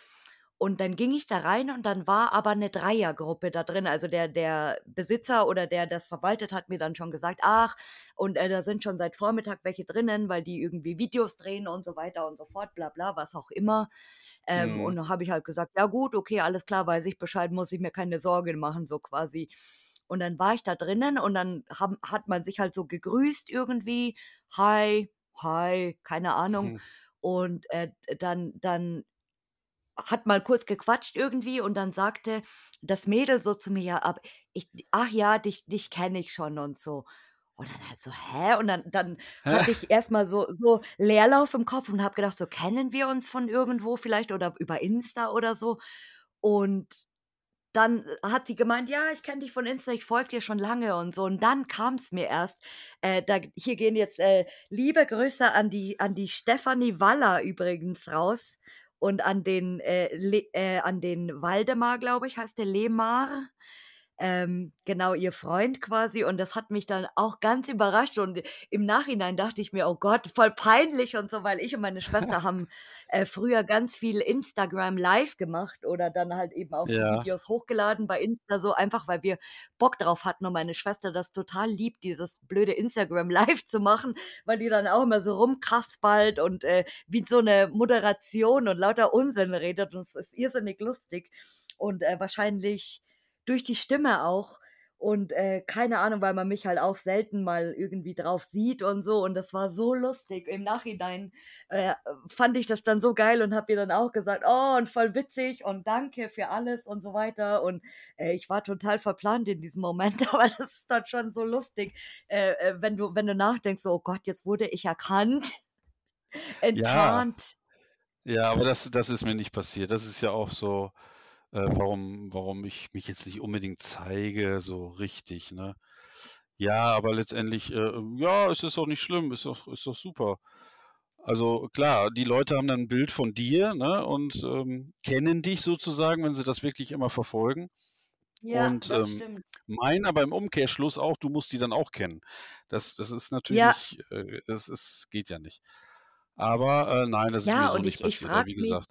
Und dann ging ich da rein und dann war aber 'ne Dreiergruppe da drin. Also, der der Besitzer oder der das verwaltet, hat mir dann schon gesagt: „Ach, und, äh, da sind schon seit Vormittag welche drinnen, weil die irgendwie Videos drehen und so weiter und so fort, bla bla“, was auch immer. Ähm, Mhm. und dann habe ich halt gesagt: „Ja gut, okay, alles klar, weiß ich Bescheid, muss ich mir keine Sorgen machen“, so quasi. Und dann war ich da drinnen und dann haben hat man sich halt so gegrüßt irgendwie: „Hi, hi“, keine Ahnung. Hm. Und, äh, dann dann hat man kurz gequatscht irgendwie und dann sagte das Mädel so zu mir: „Ja, ab ich ach ja, dich dich kenne ich schon“ und so. Und dann halt so: „Hä?“ Und dann dann hatte ich erst mal so so Leerlauf im Kopf und habe gedacht so: „Kennen wir uns von irgendwo vielleicht oder über Insta oder so?“ Und dann hat sie gemeint: „Ja, ich kenne dich von Insta, ich folge dir schon lange“ und so. Und dann kam's mir erst, äh, da hier gehen jetzt, äh, liebe Grüße an die an die Stefanie Waller übrigens raus und an den, äh, Le äh, an den Waldemar, glaube ich, heißt der, Lemar. Ähm, genau ihr Freund quasi. Und das hat mich dann auch ganz überrascht. Und im Nachhinein dachte ich mir, oh Gott, voll peinlich und so, weil ich und meine Schwester haben äh, früher ganz viel Instagram Live gemacht oder dann halt eben auch die Ja. Videos hochgeladen bei Insta so einfach, weil wir Bock drauf hatten und meine Schwester das total liebt, dieses blöde Instagram Live zu machen, weil die dann auch immer so rumkaspalt und äh, wie so eine Moderation und lauter Unsinn redet. Und es ist irrsinnig lustig. Und äh, wahrscheinlich durch die Stimme auch und äh, keine Ahnung, weil man mich halt auch selten mal irgendwie drauf sieht und so und das war so lustig. Im Nachhinein äh, fand ich das dann so geil und habe ihr dann auch gesagt, oh und voll witzig und danke für alles und so weiter und äh, ich war total verplant in diesem Moment, aber das ist dann schon so lustig, äh, äh wenn du wenn du nachdenkst, so, oh Gott, jetzt wurde ich erkannt, enttarnt. Ja, ja aber das, das ist mir nicht passiert. Das ist ja auch so, äh, warum, warum ich mich jetzt nicht unbedingt zeige, so richtig, ne? Ja, aber letztendlich, äh, ja, es ist doch nicht schlimm, ist doch, ist doch super. Also klar, die Leute haben dann ein Bild von dir, ne, und ähm, kennen dich sozusagen, wenn sie das wirklich immer verfolgen. Ja, Und das ähm, stimmt. meinen aber im Umkehrschluss auch, du musst die dann auch kennen. Das, das ist Ja, natürlich, äh, das ist, geht ja nicht. Aber äh, nein, das ist mir ja, so nicht ich, ich passiert. Frage wie mich, gesagt,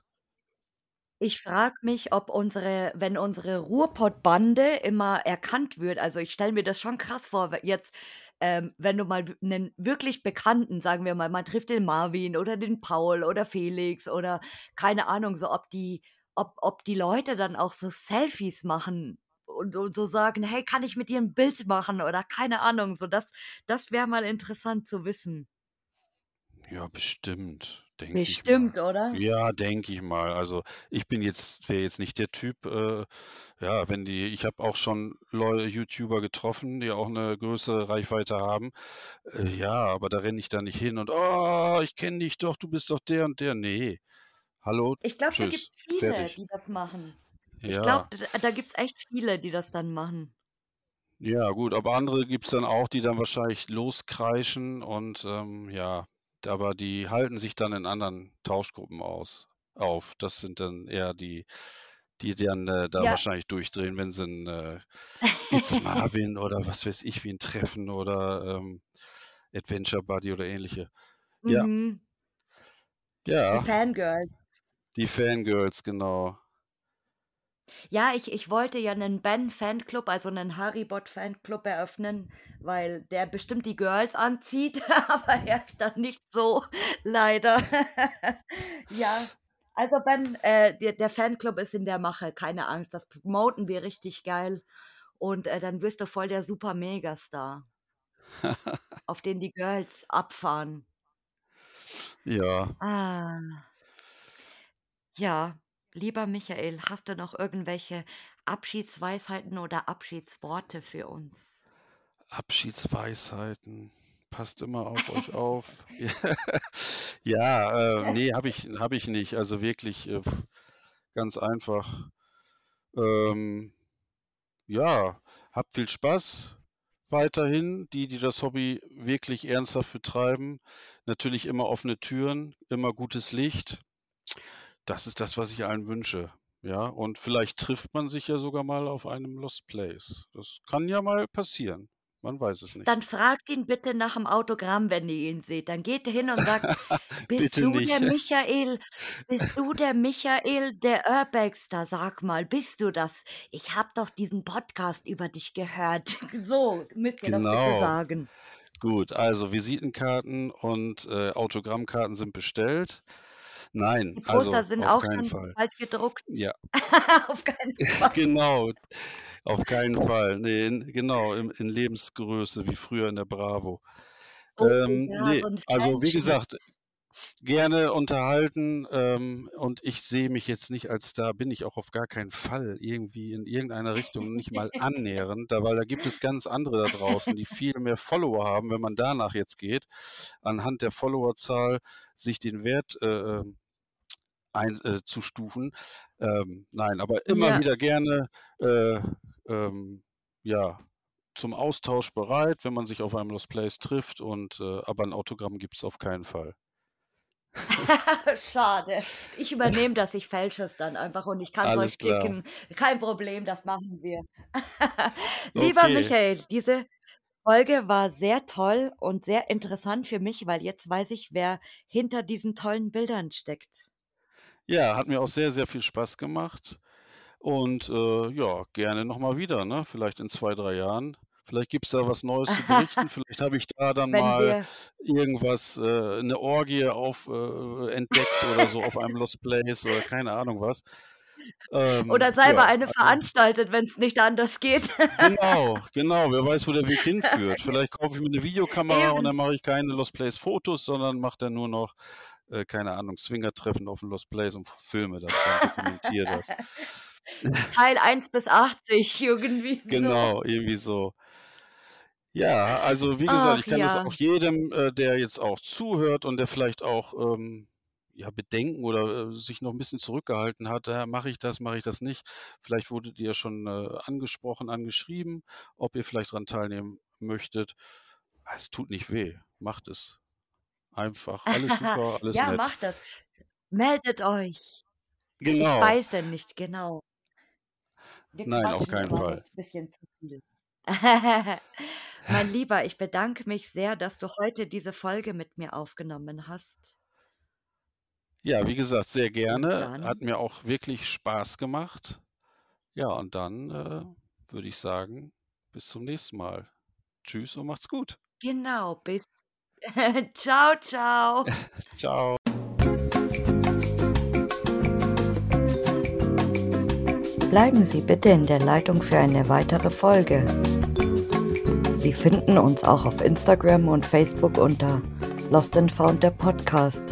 Ich frage mich, ob unsere wenn unsere Ruhrpott-Bande immer erkannt wird. Also, ich stelle mir das schon krass vor, jetzt, ähm, wenn du mal einen wirklich Bekannten, sagen wir mal, man trifft den Marvin oder den Paul oder Felix oder keine Ahnung, so ob die ob ob die Leute dann auch so Selfies machen und und so sagen: „Hey, kann ich mit dir ein Bild machen?“ oder keine Ahnung, so das das wäre mal interessant zu wissen. ja, bestimmt, denke ich Bestimmt, oder? Ja, denke ich mal. Also ich bin jetzt, wäre jetzt nicht der Typ, äh, ja, wenn die, ich habe auch schon Leute, YouTuber getroffen, die auch eine größere Reichweite haben. Äh, ja, aber da renne ich da nicht hin und, oh, ich kenne dich doch, du bist doch der und der. Nee. Hallo, Ich glaube, da tschüss, gibt's viele, fertig. die das machen. Ich glaube, Ja, da da gibt's echt viele, die das dann machen. ja, gut, aber andere gibt es dann auch, die dann wahrscheinlich loskreischen und ähm, ja, aber die halten sich dann in anderen Tauschgruppen aus, auf. Das sind dann eher die, die dann äh, da Ja. wahrscheinlich durchdrehen, wenn sie einen äh, It's Marvin oder was weiß ich, wen treffen oder ähm, Adventure Buddy oder ähnliche. Ja, Mhm. Die ja, Fangirls. die Fangirls, genau. Ja, ich ich wollte ja 'nen Ben-Fanclub, also 'nen Haribot-Fanclub eröffnen, weil der bestimmt die Girls anzieht, aber er ist dann nicht so, leider. Ja, also Ben, äh, der der Fanclub ist in der Mache, keine Angst, das promoten wir richtig geil und, äh, dann wirst du voll der super Megastar, auf den die Girls abfahren. Ja. Ah. Ja, lieber Michael, hast du noch irgendwelche Abschiedsweisheiten oder Abschiedsworte für uns? Abschiedsweisheiten. Passt immer auf euch auf. Ja, äh, ne, habe ich habe ich nicht. Also wirklich, äh, ganz einfach. Ähm, ja, habt viel Spaß weiterhin, die, die das Hobby wirklich ernsthaft betreiben. Natürlich immer offene Türen, immer gutes Licht. Das ist das, was ich allen wünsche. Ja, und vielleicht trifft man sich ja sogar mal auf einem Lost Place. Das kann ja mal passieren. Man weiß es nicht. Dann fragt ihn bitte nach dem Autogramm, wenn ihr ihn seht. Dann geht hin und sagt: „Bist du nicht. der Michael? Bist du der Michael, der Urbexter? Sag mal, bist du das? Ich habe doch diesen Podcast über dich gehört.“ So müsst ihr das bitte Genau. sagen. Gut, also Visitenkarten und, äh, Autogrammkarten sind bestellt. Nein, Die Poster also sind auf auch keinen schon Fall. bald gedruckt. Ja. Auf keinen Fall. Genau, auf keinen Fall. Ne, in genau, in in Lebensgröße wie früher in der Bravo. Oh Ähm, ja, ne, so also wie gesagt, gerne unterhalten, ähm, und ich sehe mich jetzt nicht als Star, bin ich auch auf gar keinen Fall irgendwie in irgendeiner Richtung, nicht mal annähernd, da weil da gibt es ganz andere da draußen, die viel mehr Follower haben, wenn man danach jetzt geht, anhand der Followerzahl sich den Wert, äh, ähm, ein äh. Ähm, nein, aber immer Ja. wieder gerne, äh, ähm, ja, zum Austausch bereit, wenn man sich auf einem Lost Place trifft und, äh aber 'n Autogramm gibt's auf keinen Fall. Schade. Ich übernehme das, ich fälsche es dann einfach und ich kann's Alles euch klar. schicken. Kein Problem, das machen wir. Lieber Okay. Michael, diese Folge war sehr toll und sehr interessant für mich, weil jetzt weiß ich, wer hinter diesen tollen Bildern steckt. Ja, hat mir auch sehr, sehr viel Spaß gemacht und, äh, ja, gerne noch mal wieder, ne? Vielleicht in 2, 3 Jahren. Vielleicht gibt's da was Neues zu berichten. Vielleicht habe ich da dann Wenn mal wir irgendwas äh, 'ne Orgie auf äh, entdeckt oder so auf einem Lost Place oder keine Ahnung was. Ähm, Oder selber ja, eine also veranstaltet, wenn's nicht anders geht. Genau, genau. Wer weiß, wo der Weg hinführt. Vielleicht kaufe ich mir 'ne Videokamera und Eben. dann mache ich keine Lost Place Fotos, sondern mache dann nur noch, äh, keine Ahnung, Swingertreffen auf'm Lost Place und filme das dann, dokumentiere das. Teil 1 bis 80, irgendwie so. Genau, irgendwie so. Ja, also wie gesagt, Ach ich kann das ja. auch jedem, äh, der jetzt auch zuhört und der vielleicht auch, ähm, ja, Bedenken oder, äh, sich noch 'n bisschen zurückgehalten hat: „Ja, mache ich das, mache ich das nicht?“ Vielleicht wurdet ihr schon, äh, angesprochen, angeschrieben, ob ihr vielleicht dran teilnehmen möchtet. Es tut nicht weh. Macht es. Einfach. Alles super, alles Ja, nett. macht das. Meldet euch. Ich Genau. beiße nicht, genau. Wir Nein, auf keinen Fall. sonst bisschen zu viel. Mein Lieber, ich bedanke mich sehr, dass du heute diese Folge mit mir aufgenommen hast. Ja, wie gesagt, sehr gerne. Hat mir auch wirklich Spaß gemacht. Ja, und dann, äh, würde ich sagen, bis zum nächsten Mal. Tschüss und macht's gut. Genau, bis Tschau, tschau. Tschau. Bleiben Sie bitte in der Leitung für eine weitere Folge. Sie finden uns auch auf Instagram und Facebook unter Lost and Found der Podcast.